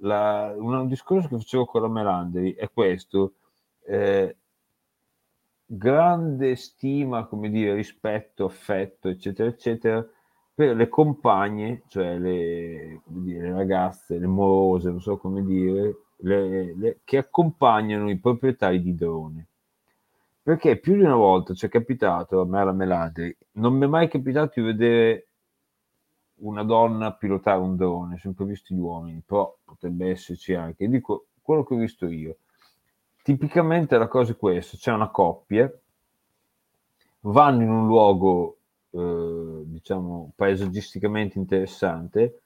la- un discorso che facevo con la Melandri è questo. eh, grande stima, come dire, rispetto, affetto, eccetera, eccetera, per le compagne, cioè le, dire, le ragazze, le morose, non so come dire, le- le- che accompagnano i proprietari di droni. Perché più di una volta ci è capitato a me alla Melante, non mi è mai capitato di vedere una donna pilotare un drone, sempre visto gli uomini, però potrebbe esserci anche. Dico quello che ho visto io. Tipicamente la cosa è questa: c'è una coppia, vanno in un luogo, eh, diciamo, paesaggisticamente interessante.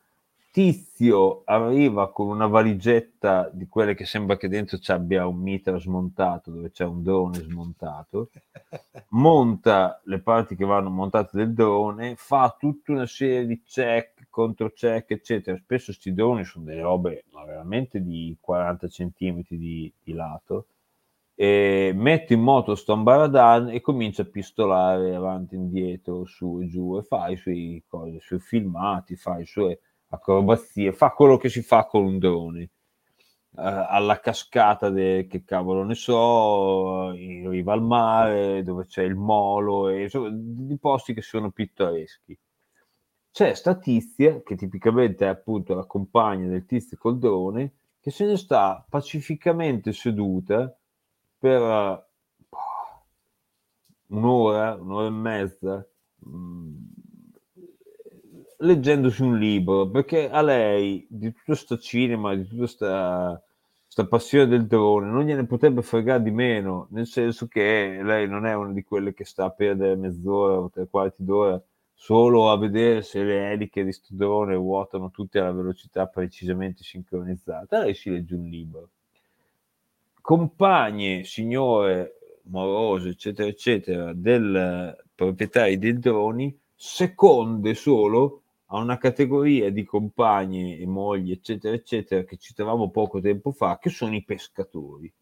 Tizio arriva con una valigetta di quelle che sembra che dentro ci abbia un mitra smontato, dove c'è un drone smontato, monta le parti che vanno montate del drone, fa tutta una serie di check, contro check, eccetera. Spesso questi droni sono delle robe ma veramente di 40 cm di, di lato. E mette in moto sto ambaradan e comincia a pistolare avanti e indietro, su e giù, e fa i suoi, cose, i suoi filmati, fa le sue acrobazie, fa quello che si fa con un drone. Uh, alla cascata de, che cavolo ne so, in riva al mare, dove c'è il molo, e, insomma, di posti che sono pittoreschi. C'è sta tizia, che tipicamente è appunto la compagna del tizio col drone, che se ne sta pacificamente seduta per uh, un'ora, un'ora e mezza, mm, leggendosi un libro, perché a lei di tutto sto cinema, di tutta sta, sta passione del drone, non gliene potrebbe fregare di meno, nel senso che lei non è una di quelle che sta a perdere mezz'ora o tre quarti d'ora solo a vedere se le eliche di sto drone ruotano tutte alla velocità precisamente sincronizzata. Lei si legge un libro. Compagne, signore, morose, eccetera, eccetera, del proprietario dei droni, seconde solo a una categoria di compagni e mogli, eccetera, eccetera, che citavamo poco tempo fa, che sono i pescatori.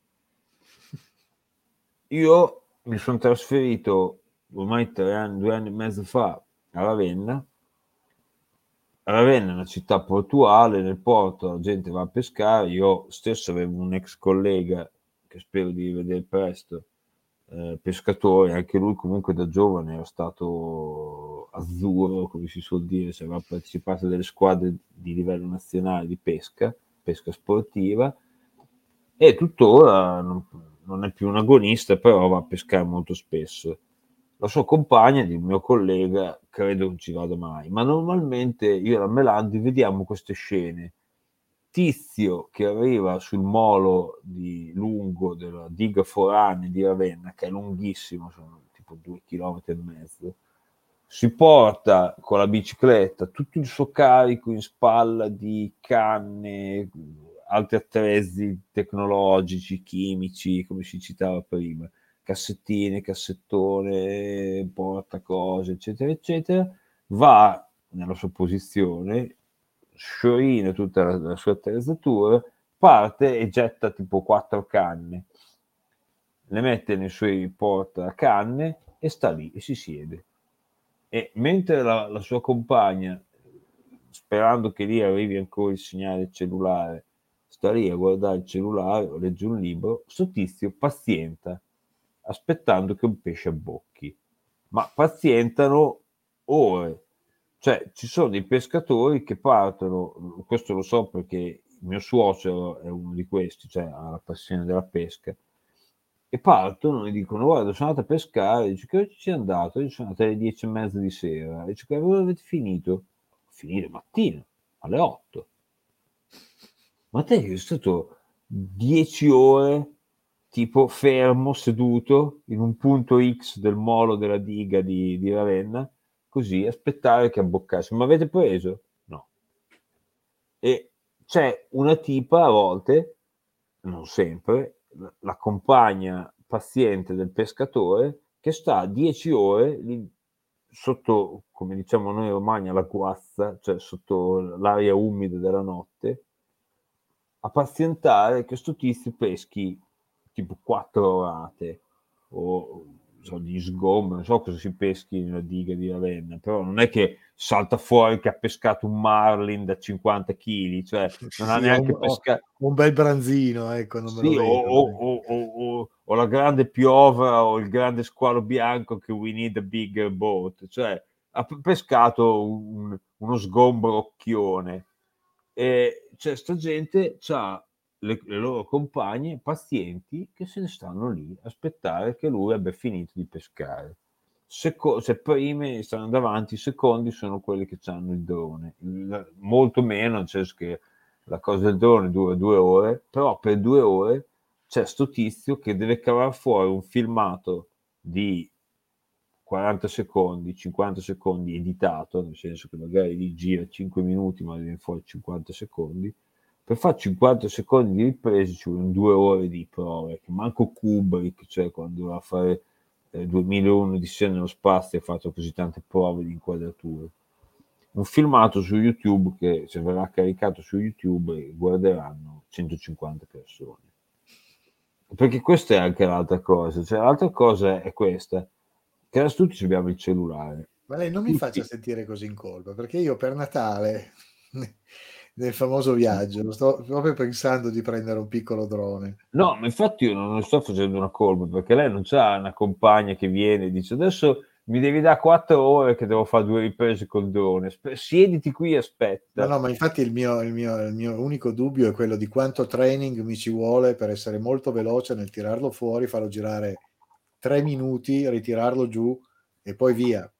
Io mi sono trasferito ormai tre anni, due anni e mezzo fa a Ravenna. Ravenna è una città portuale, nel porto la gente va a pescare, io stesso avevo un ex collega che spero di rivedere presto, eh, pescatore, anche lui comunque da giovane era stato azzurro, come si suol dire, se aveva partecipato a delle squadre di livello nazionale di pesca, pesca sportiva, e tuttora non, non è più un agonista, però va a pescare molto spesso. La sua compagna, il mio collega, credo non ci vada mai, ma normalmente io e la Melandi vediamo queste scene. Tizio che arriva sul molo di lungo della diga Forani di Ravenna, che è lunghissimo, sono tipo due chilometri e mezzo, si porta con la bicicletta tutto il suo carico in spalla di canne, altri attrezzi tecnologici, chimici, come si citava prima, cassettine, cassettone, porta cose, eccetera, eccetera, va nella sua posizione sciorina tutta la, la sua attrezzatura, parte e getta tipo quattro canne, le mette nei suoi porta canne e sta lì e si siede. E mentre la, la sua compagna, sperando che lì arrivi ancora il segnale cellulare, sta lì a guardare il cellulare o legge un libro, sto tizio pazienta, aspettando che un pesce abbocchi. Ma pazientano ore cioè, ci sono dei pescatori che partono, questo lo so perché il mio suocero è uno di questi, cioè ha la passione della pesca, e partono e dicono guarda sono andato a pescare, dice che oggi ci è andato, io sono andato alle dieci e mezza di sera, dice che avete finito? Finire mattina, alle 8. Ma te è stato 10 ore tipo fermo, seduto in un punto X del molo della diga di, di Ravenna così, aspettare che abboccasse. Ma avete preso? No. E c'è una tipa a volte, non sempre, la compagna paziente del pescatore che sta 10 ore lì sotto, come diciamo noi romani, alla guazza, cioè sotto l'aria umida della notte, a pazientare che questo tizio peschi tipo 4 orate o so, di sgombro, non so cosa si peschi nella diga di Ravenna, però non è che salta fuori che ha pescato un marlin da 50 kg, cioè non ha neanche pescato... Un bel branzino, ecco, non sì, o, o, o, o, la grande piovra o il grande squalo bianco che we need a bigger boat, cioè ha pescato un, uno sgombro occhione. E cioè, sta gente ha le, le loro compagne pazienti che se ne stanno lì a aspettare che lui abbia finito di pescare. Seco- se prime stanno davanti, i secondi sono quelli che hanno il drone. Il- molto meno, nel senso che la cosa del drone dura due ore, però per due ore c'è sto tizio che deve cavare fuori un filmato di 40 secondi, 50 secondi editato, nel senso che magari gli gira 5 minuti ma viene fuori 50 secondi, per fare 50 secondi di riprese ci vogliono due ore di prove, che manco Kubrick, cioè quando doveva fare eh, 2001 di sé nello spazio ha fatto così tante prove di inquadrature. Un filmato su YouTube che se verrà caricato su YouTube guarderanno 150 persone. Perché questa è anche l'altra cosa, cioè l'altra cosa è questa, che adesso tutti abbiamo il cellulare. Ma lei non mi Tutti. faccia sentire così in colpa, perché io per Natale, nel famoso viaggio, sto proprio pensando di prendere un piccolo drone. No, ma infatti io non sto facendo una colpa perché lei non c'ha una compagna che viene e dice adesso mi devi dare quattro ore che devo fare due riprese col drone. Siediti qui e aspetta. No, no, ma infatti il mio, il, mio, il mio unico dubbio è quello di quanto training mi ci vuole per essere molto veloce nel tirarlo fuori, farlo girare tre minuti, ritirarlo giù e poi via.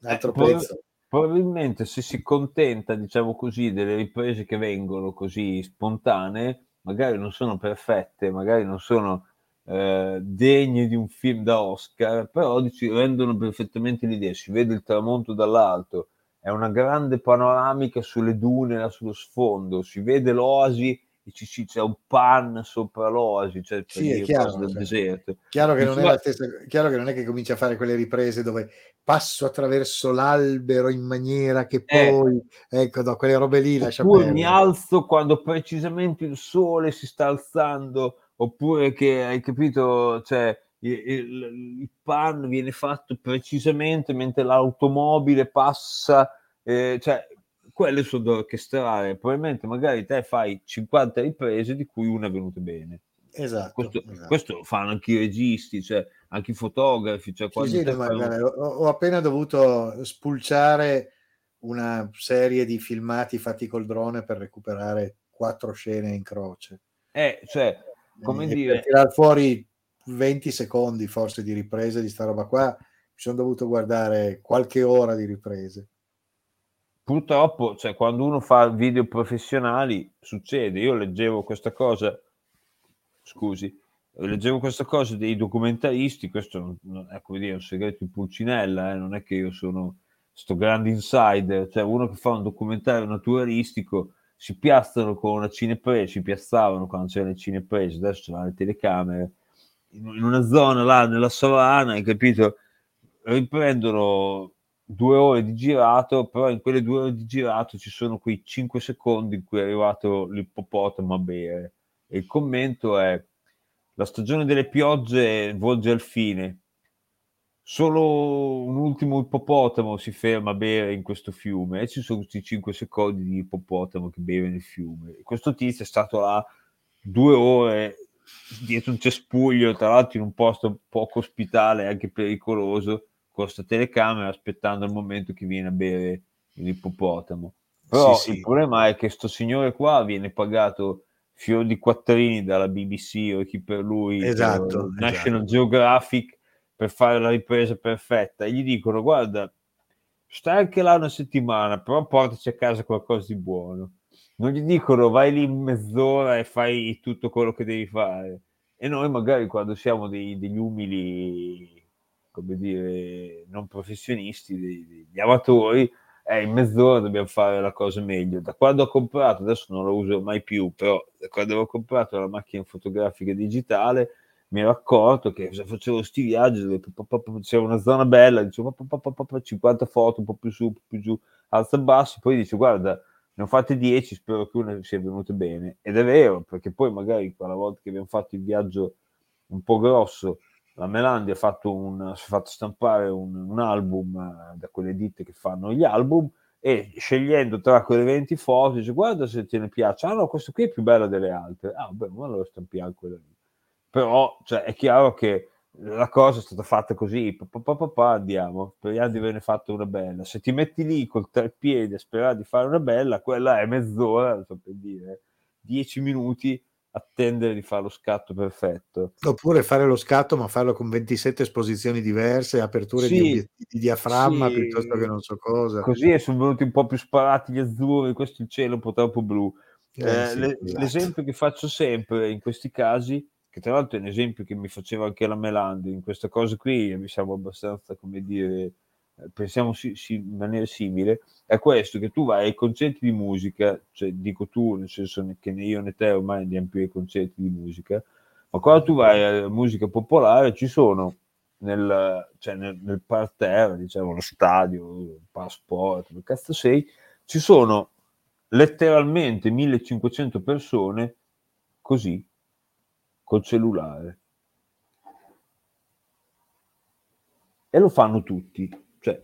Un altro Eh, pezzo. Probabilmente se si contenta, diciamo così, delle riprese che vengono così spontanee, magari non sono perfette, magari non sono eh, degne di un film da Oscar, però dici, rendono perfettamente l'idea. Si vede il tramonto dall'alto, è una grande panoramica sulle dune là sullo sfondo, si vede l'oasi e ci, ci- c'è un pan sopra l'oasi, cioè Sì, è chiaro, del cioè. deserto. Chiaro che, Dici, non è "Ma- la stessa, chiaro che non è che comincia a fare quelle riprese dove passo attraverso l'albero in maniera che Eh. poi, ecco, no, quelle robe lì lascia Oppure mi perdere. alzo quando precisamente il sole si sta alzando, oppure che hai capito, cioè il, il- il pan viene fatto precisamente mentre l'automobile passa, eh, cioè quelle sono da orchestrare. Probabilmente magari te fai 50 riprese di cui una è venuta bene. Esatto, Questo, esatto. questo fanno anche i registi, cioè anche i fotografi. Cioè Sì, sì, un- ho appena dovuto spulciare una serie di filmati fatti col drone per recuperare quattro scene in croce. eh, cioè, come E dire, per tirar fuori 20 secondi forse di riprese di sta roba qua, mi sono dovuto guardare qualche ora di riprese. Purtroppo, cioè, quando uno fa video professionali, succede. Io leggevo questa cosa, scusi, leggevo questa cosa dei documentaristi, questo non, non è come dire un segreto di Pulcinella, eh, non è che io sono sto grande insider, cioè uno che fa un documentario naturalistico si piazzano con una cinepresa, si piazzavano quando c'erano le cineprese, adesso c'erano le telecamere, in, in una zona là nella savana, hai capito? Riprendono due ore di girato, però in quelle due ore di girato ci sono quei 5 secondi in cui è arrivato l'ippopotamo a bere. E il commento è: la stagione delle piogge volge al fine. Solo un ultimo ippopotamo si ferma a bere in questo fiume e ci sono questi 5 secondi di ippopotamo che beve nel fiume. E questo tizio è stato là due ore dietro un cespuglio, tra l'altro in un posto poco ospitale, anche pericoloso, con questa telecamera aspettando il momento che viene a bere l'ippopotamo. Però Sì, sì. il problema è che sto signore qua viene pagato fior di quattrini dalla BBC o chi per lui, Esatto, per National esatto. Geographic, per fare la ripresa perfetta. E gli dicono, guarda, stai anche là una settimana, però portaci a casa qualcosa di buono. Non gli dicono vai lì in mezz'ora e fai tutto quello che devi fare. E noi magari quando siamo dei- degli umili, come dire, non professionisti, degli amatori, eh, in mezz'ora dobbiamo fare la cosa meglio. Da quando ho comprato, adesso non lo uso mai più, però da quando avevo comprato la macchina fotografica digitale, mi ero accorto che se facevo sti viaggi dove c'era una zona bella, dicevo pa- pa- pa- pa- pa- 50 foto, un po' più su, un po' più giù, alza e basso, poi dice guarda, ne ho fatte 10, spero che una sia venuta bene. Ed è vero, perché poi magari quella volta che abbiamo fatto il viaggio un po' grosso, la Melandi ha fatto, un, si è fatto stampare un, un album eh, da quelle ditte che fanno gli album e scegliendo tra quelle 20 foto dice guarda se te ne piace, ah no, questo qui è più bello delle altre, ah beh, ma allora stampiamo quella lì. Però cioè, è chiaro che la cosa è stata fatta così, pa, pa, pa, pa, andiamo, speriamo di averne fatto una bella. Se ti metti lì col treppiede a sperare di fare una bella, quella è mezz'ora, so per dire, dieci minuti attendere di fare lo scatto perfetto. Oppure fare lo scatto, ma farlo con 27 esposizioni diverse, aperture Sì, di, di diaframma sì, piuttosto che non so cosa. Così sono venuti un po' più sparati gli azzurri, questo il cielo un po' troppo blu. Eh, Eh, sì, le- esatto. L'esempio che faccio sempre in questi casi, che tra l'altro è un esempio che mi faceva anche la Melandi, in questa cosa qui mi siamo abbastanza, come dire, pensiamo si- si- in maniera simile, è questo, che tu vai ai concerti di musica, cioè dico tu, nel senso che né io né te ormai andiamo più ai concerti di musica, ma quando tu vai alla musica popolare ci sono nel, cioè nel, nel parterre, diciamo, lo stadio, il passport, che cazzo sei, ci sono letteralmente 1500 persone così, col cellulare. E lo fanno tutti, cioè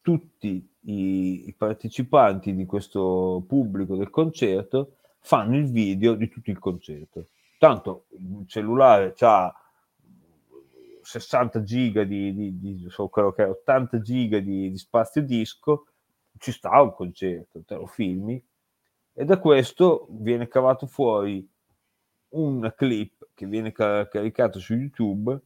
tutti i, partecipanti di questo pubblico del concerto fanno il video di tutto il concerto. Tanto il cellulare ha 60 giga di, di, di- so quello che è 80 giga di, di spazio disco, ci sta un concerto, te lo filmi e da questo viene cavato fuori un clip che viene ca- caricato su YouTube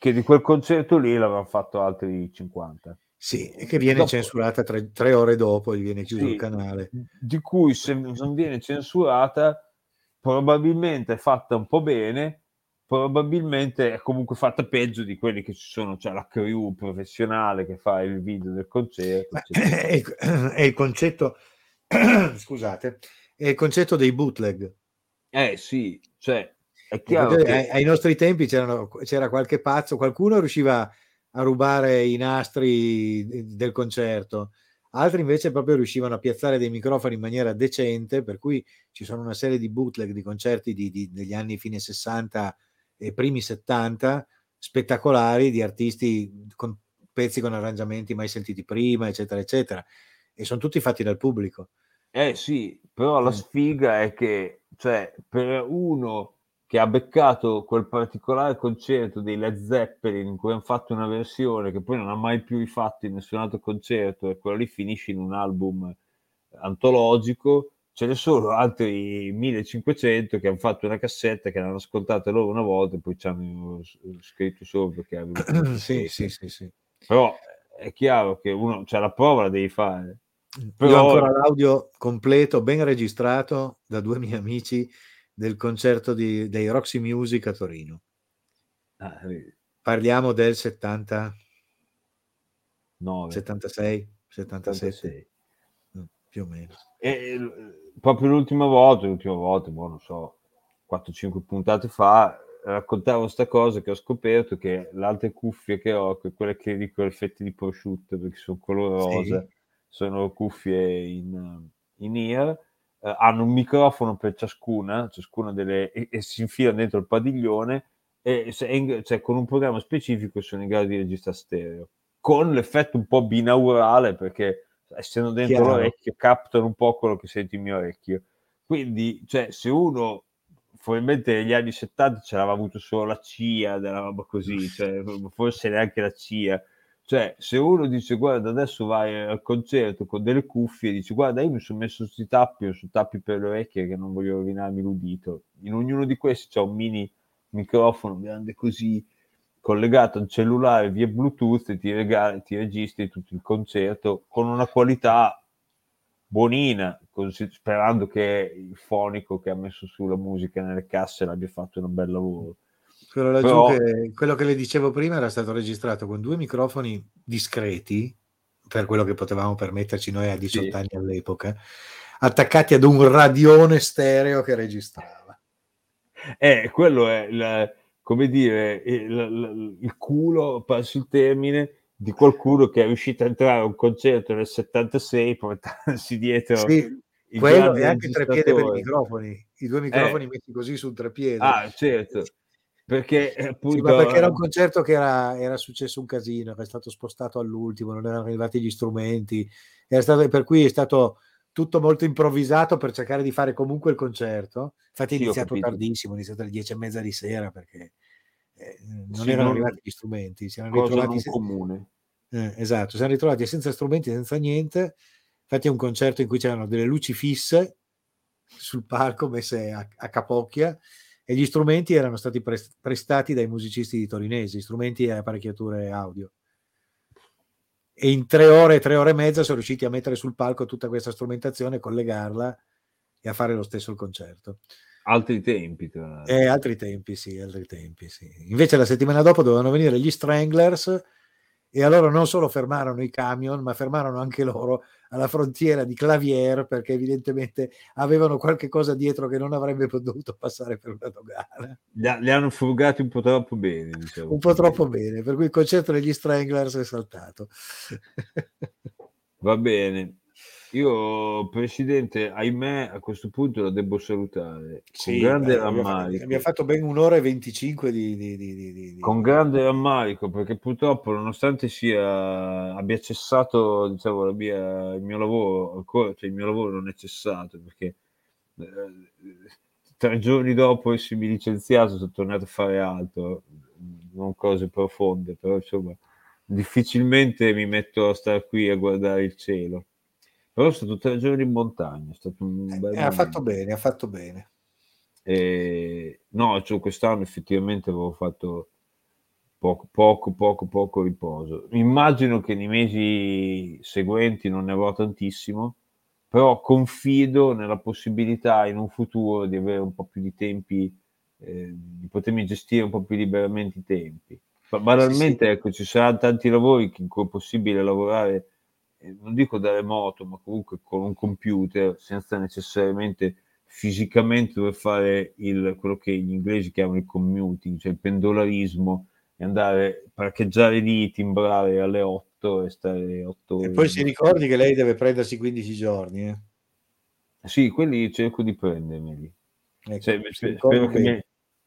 che di quel concerto lì l'avevano fatto altri 50. Sì, e che viene Dopo- censurata tre, tre ore dopo, gli viene chiuso Sì, il canale. di cui se non viene censurata probabilmente è fatta un po' bene, probabilmente è comunque fatta peggio di quelli che ci sono, cioè la crew professionale che fa il video del concerto. È, è il concetto, scusate, è il concetto dei bootleg. Eh sì, cioè è chiaro che... ai, ai nostri tempi c'era qualche pazzo, qualcuno riusciva a rubare i nastri de- del concerto, altri invece proprio riuscivano a piazzare dei microfoni in maniera decente, per cui ci sono una serie di bootleg di concerti di- di- degli anni fine 60 e primi 70 spettacolari di artisti con pezzi con arrangiamenti mai sentiti prima, eccetera, eccetera, e sono tutti fatti dal pubblico. Eh sì, però la Mm. sfiga è che, cioè, per uno che ha beccato quel particolare concerto dei Led Zeppelin in cui hanno fatto una versione che poi non ha mai più rifatto in nessun altro concerto e quello lì finisce in un album antologico, ce ne sono altri 1500 che hanno fatto una cassetta che l'hanno ascoltata loro una volta e poi ci hanno scritto sopra che avevano sì, sì, sì, sì. Però è chiaro che uno, cioè la prova la devi fare. Io Però- ho ancora l'audio completo, ben registrato da due miei amici del concerto di- dei Roxy Music a Torino. Ah, vedi, Parliamo del 70, nove, 76, 77, 76. mm, più o meno. E eh, proprio l'ultima volta, l'ultima volta, boh, non so, 4-5 puntate fa, raccontavo sta cosa che ho scoperto che le altre cuffie che ho, que- quelle che dico effetti di prosciutto perché sono colore Sì. rosa, sono cuffie in, in ear, eh, hanno un microfono per ciascuna, ciascuna delle, e, e si infila dentro il padiglione e in- cioè, con un programma specifico sono in grado di registrare stereo, con l'effetto un po' binaurale perché essendo dentro Chiaro. l'orecchio captano un po' quello che senti il mio orecchio. Quindi, cioè, se uno probabilmente negli anni 70 ce l'aveva avuto solo la CIA, della roba così, cioè, forse neanche la CIA. Cioè, se uno dice guarda, adesso vai al concerto con delle cuffie, dice guarda, io mi sono messo questi tappi o su tappi per le orecchie che non voglio rovinarmi l'udito. In ognuno di questi c'è un mini microfono grande così collegato al cellulare via Bluetooth e ti, rega- ti registri tutto il concerto con una qualità buonina, così- sperando che il fonico che ha messo su la musica nelle casse l'abbia fatto un bel lavoro. Quello, laggiù Però- che, quello che le dicevo prima era stato registrato con due microfoni discreti, per quello che potevamo permetterci noi a 18 Sì. anni all'epoca, attaccati ad un radione stereo che registrava. Eh, quello è il, come dire, il, il- il culo, passo il termine, di qualcuno che è riuscito a entrare a un concerto nel 76 portandosi dietro Sì, quello e anche tre piede per i microfoni, i due microfoni Eh. messi così sul trepiede. Ah, certo, perché eh, Sì, appunto... ma perché era un concerto che era, era successo un casino, è stato spostato all'ultimo, non erano arrivati gli strumenti, era stato, per cui è stato tutto molto improvvisato per cercare di fare comunque il concerto. Infatti è Sì, iniziato tardissimo, è iniziato alle dieci e mezza di sera perché eh, non Sì, erano non- arrivati gli strumenti, si erano cosa ritrovati non se- comune. eh, esatto, si erano ritrovati senza strumenti, senza niente. Infatti è un concerto in cui c'erano delle luci fisse sul palco messe a, a capocchia e gli strumenti erano stati pres- prestati dai musicisti di Torinesi, strumenti e apparecchiature audio. E in tre ore, tre ore e mezza sono riusciti a mettere sul palco tutta questa strumentazione, collegarla e a fare lo stesso il concerto. Altri tempi, tra l'altro. E altri tempi, sì, altri tempi, sì. Invece la settimana dopo dovevano venire gli Stranglers e allora non solo fermarono i camion, ma fermarono anche loro alla frontiera di Clavier perché evidentemente avevano qualche cosa dietro che non avrebbe dovuto passare per una dogana. Li, ha- li hanno frugati un po' troppo bene, diciamo. Un po' troppo bene, per cui il concerto degli Stranglers è saltato. Va bene. Io, Presidente, ahimè, a questo punto la devo salutare. Con Sì, grande beh, rammarico. abbiamo fatto ben un'ora e 25 di... di- di- di- Con grande rammarico, perché purtroppo, nonostante sia, abbia cessato diciamo, mia- il mio lavoro, ancora, cioè il mio lavoro non è cessato, perché eh, tre giorni dopo essermi licenziato sono tornato a fare altro, non cose profonde, però insomma, difficilmente mi metto a stare qui a guardare il cielo. Però sono stato tre giorni in montagna, è stato un bel Eh, ha fatto bene, ha fatto bene. E, no, cioè, quest'anno effettivamente avevo fatto poco, poco, poco, poco riposo. Immagino che nei mesi seguenti non ne avrò tantissimo, però confido nella possibilità in un futuro di avere un po' più di tempi, eh, di potermi gestire un po' più liberamente i tempi. Ma banalmente, ecco, ci saranno tanti lavori in cui è possibile lavorare, non dico da remoto, ma comunque con un computer, senza necessariamente fisicamente dover fare il, quello che gli inglesi chiamano il commuting, cioè il pendolarismo, e andare, parcheggiare lì, timbrare alle 8 e stare 8 ore. E poi si ricordi che lei deve prendersi 15 giorni. eh. Sì, quelli cerco di prendermeli. Ecco, Cioè, spero che mi-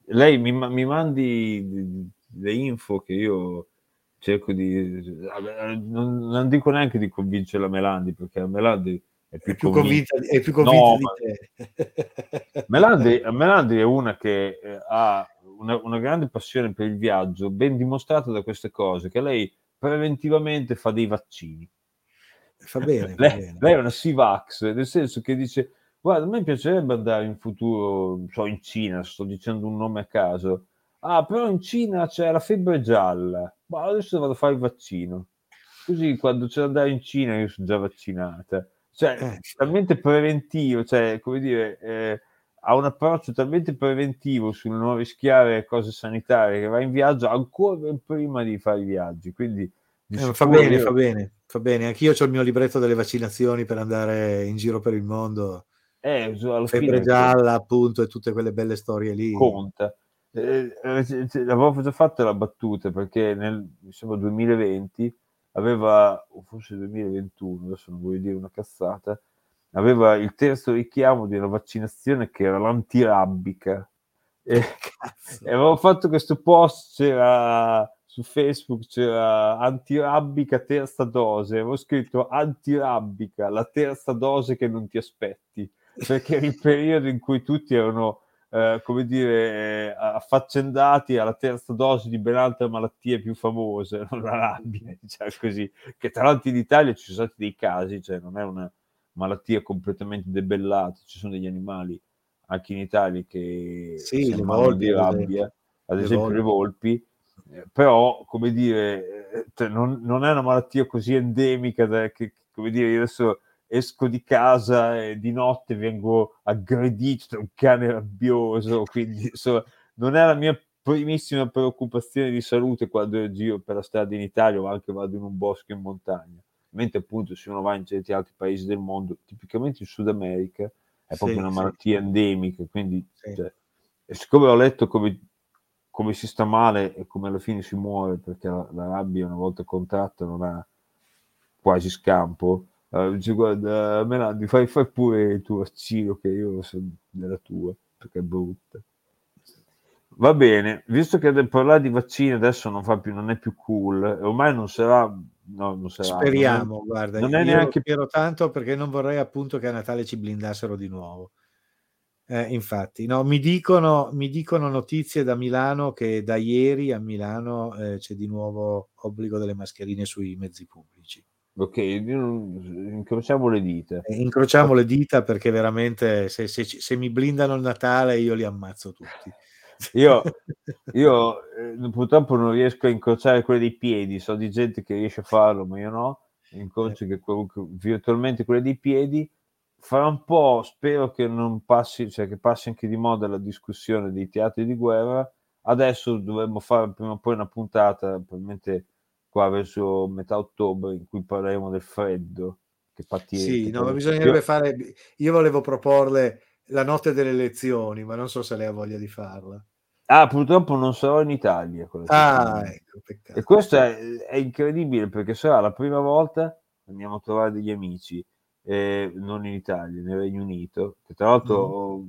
lei mi, mi mandi le info che io cerco di... Non, non dico neanche di convincere la Melandi, perché la Melandi è più, È più convinta. convinta, è più convinta No, di te. Melandi, Melandi è una che eh, ha una, una grande passione per il viaggio, ben dimostrata da queste cose, che lei preventivamente fa dei vaccini. Fa bene, lei, bene. lei è una Sivax, nel senso che dice, guarda, a me piacerebbe andare in futuro, so, in Cina, sto dicendo un nome a caso. Ah, però in Cina c'è la febbre gialla, ma adesso vado a fare il vaccino. Così quando c'è da andare in Cina io sono già vaccinata. Cioè, Eh. talmente preventivo, cioè, come dire, eh, ha un approccio talmente preventivo sul non rischiare cose sanitarie che va in viaggio ancora prima di fare i viaggi. Quindi, di Eh, fa bene, io- fa bene, fa bene. Anch'io ho il mio libretto delle vaccinazioni per andare in giro per il mondo. eh, Febbre fine gialla, appunto, e tutte quelle belle storie lì. conta. Eh, eh, l'avevo già fatta la battuta perché nel sembra 2020 aveva, o forse 2021, adesso non voglio dire una cazzata, aveva il terzo richiamo di una vaccinazione che era l'antirabbica. E, e avevo fatto questo post, c'era su Facebook, c'era antirabbica terza dose, avevo scritto antirabbica, la terza dose che non ti aspetti, perché era il periodo in cui tutti erano, eh, come dire, eh, affaccendati alla terza dose di ben altre malattie più famose, non la rabbia, diciamo così, che tra l'altro in Italia ci sono stati dei casi, cioè non è una malattia completamente debellata, ci sono degli animali anche in Italia che Sì, si ammalano volpi, di ad rabbia, esempio. ad Le esempio le volpi, eh, però come dire, cioè, non, non è una malattia così endemica da- che, come dire, adesso esco di casa e di notte vengo aggredito da un cane rabbioso, quindi insomma, non è la mia primissima preoccupazione di salute quando giro per la strada in Italia o anche vado in un bosco in montagna, mentre appunto se uno va in certi altri paesi del mondo, tipicamente in Sud America, è proprio Sì, una sì. malattia endemica, quindi Sì. cioè, e siccome ho letto come, come si sta male e come alla fine si muore perché la, la rabbia una volta contratta non ha quasi scampo, dice guarda Melandi fai, fai pure il tuo vaccino che io sono della tua perché è brutta. Va bene, visto che parlare di vaccini adesso non, fa più, non è più cool, ormai non sarà, no, non sarà, Speriamo, non è- guarda, non è neanche spero tanto perché non vorrei appunto che a Natale ci blindassero di nuovo. Eh, infatti, no, mi dicono, mi dicono notizie da Milano che da ieri a Milano eh, c'è di nuovo obbligo delle mascherine sui mezzi pubblici. Ok, incrociamo le dita. Eh, Incrociamo le dita perché veramente se, se se mi blindano il Natale io li ammazzo tutti. Io, io eh, purtroppo non riesco a incrociare quelle dei piedi, so di gente che riesce a farlo, ma io no. Incrocio che comunque virtualmente quelle dei piedi. Fra un po' spero che non passi, cioè che passi anche di moda la discussione dei teatri di guerra. Adesso dovremmo fare prima o poi una puntata, probabilmente qua verso metà ottobre, in cui parleremo del freddo che patirete. Sì, no, bisognerebbe fare. Io volevo proporle la notte delle elezioni, ma non so se lei ha voglia di farla. Ah, purtroppo non sarò in Italia. Ah, ecco, peccato. E questo è, è incredibile perché sarà la prima volta andiamo a trovare degli amici, eh, non in Italia, nel Regno Unito, che tra l'altro ho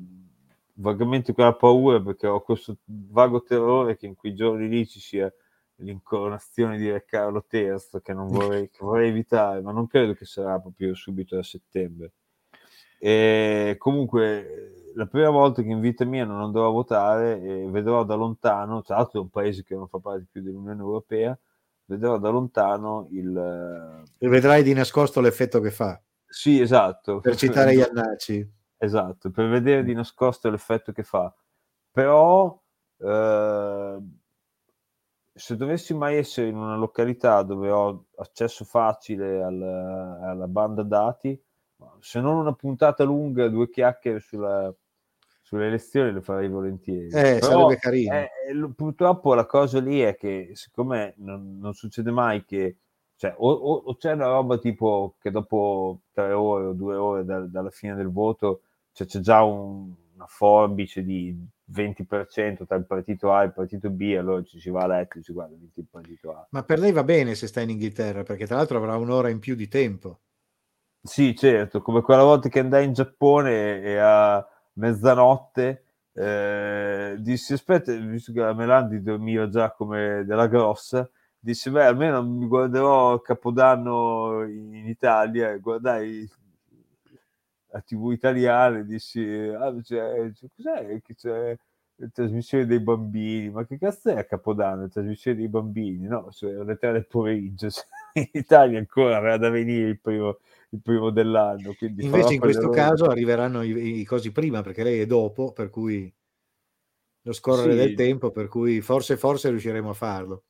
vagamente quella paura perché ho questo vago terrore che in quei giorni lì ci sia l'incoronazione di Re Carlo III che non vorrei, che vorrei evitare, ma non credo che sarà proprio subito a settembre. E comunque eh, la prima volta che in vita mia non andrò a votare e vedrò da lontano, tra l'altro è un paese che non fa parte più dell'Unione Europea, vedrò da lontano il... eh, E vedrai di nascosto l'effetto che fa. Sì, esatto. Per citare Iannacci. Esatto, per vedere di nascosto l'effetto che fa. Però eh, se dovessi mai essere in una località dove ho accesso facile al- alla banda dati, se non una puntata lunga, due chiacchiere sulla- sulle elezioni le farei volentieri. Eh, Però, sarebbe carino. eh, lo- purtroppo la cosa lì è che siccome non, non succede mai che cioè, o, o- o c'è una roba tipo che dopo tre ore o due ore dal- dalla fine del voto cioè, c'è già un- una forbice di 20% tra il partito A e il partito B, allora ci si va a letto e si guarda il partito A. Ma per lei va bene se sta in Inghilterra, perché tra l'altro avrà un'ora in più di tempo. Sì, certo, come quella volta che andai in Giappone e a mezzanotte eh, dissi aspetta, visto che la Melandi dormiva già come della grossa, dissi beh almeno mi guarderò Capodanno in, in Italia e guardai la tv italiana e dissi ah, c'è- cos'è che c'è trasmissione dei bambini ma che cazzo è a Capodanno la trasmissione dei bambini no, cioè, alle tre del pomeriggio cioè, in Italia ancora aveva da venire il primo, il primo dell'anno Invece in questo ore. caso arriveranno i, i cosi prima, perché lei è dopo, per cui lo scorrere Sì. del tempo, per cui forse, forse riusciremo a farlo.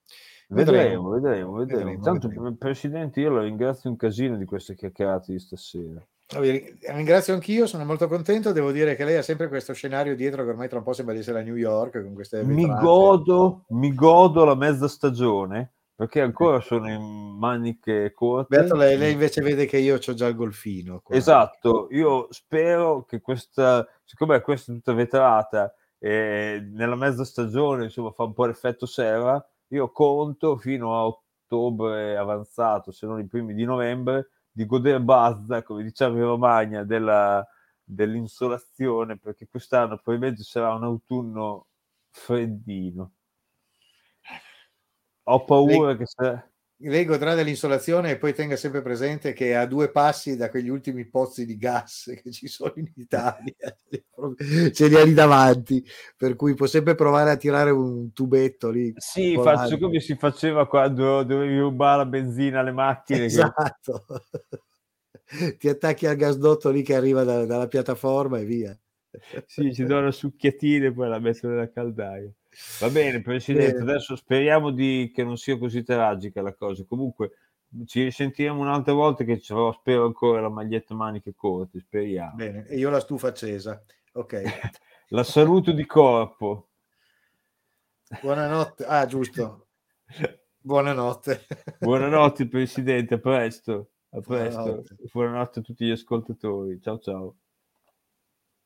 Vedremo. Vedremo, vedremo, vedremo. Vedremo, Tanto, vedremo. Presidente, io la ringrazio un casino di queste chiacchierate di stasera. Ringrazio anch'io, sono molto contento. Devo dire che lei ha sempre questo scenario dietro che ormai tra un po' sembra di essere a New York con queste Mi godo, mi godo la mezza stagione perché ancora sono in maniche corte. Beato, lei, lei invece vede che io ho già il golfino. qua. Esatto, io spero che questa, siccome questa è tutta vetrata e nella mezza stagione insomma fa un po' l'effetto serra, io conto fino a ottobre avanzato, se non i primi di novembre, di godere basta, come diciamo in Romagna, della, dell'insolazione, perché quest'anno probabilmente sarà un autunno freddino. Ho paura che sarà... Lei godrà dell'insolazione e poi tenga sempre presente che è a due passi da quegli ultimi pozzi di gas che ci sono in Italia, ce li ha lì davanti, per cui può sempre provare a tirare un tubetto lì. Sì, faccio come si faceva quando dovevi rubare la benzina alle macchine. che- Esatto. Ti attacchi al gasdotto lì che arriva da- dalla piattaforma e via. Sì, ci do una succhiatina e poi la metto nella caldaia. Va bene, Presidente, adesso speriamo di, che non sia così tragica la cosa. Comunque ci risentiremo un'altra volta che avrò, spero ancora la maglietta maniche corte, speriamo. Bene, e io la stufa accesa. Ok, La saluto di corpo. buonanotte. Ah, giusto. Buonanotte. Buonanotte Presidente, a presto. A presto. Buonanotte. Buonanotte a tutti gli ascoltatori. Ciao ciao.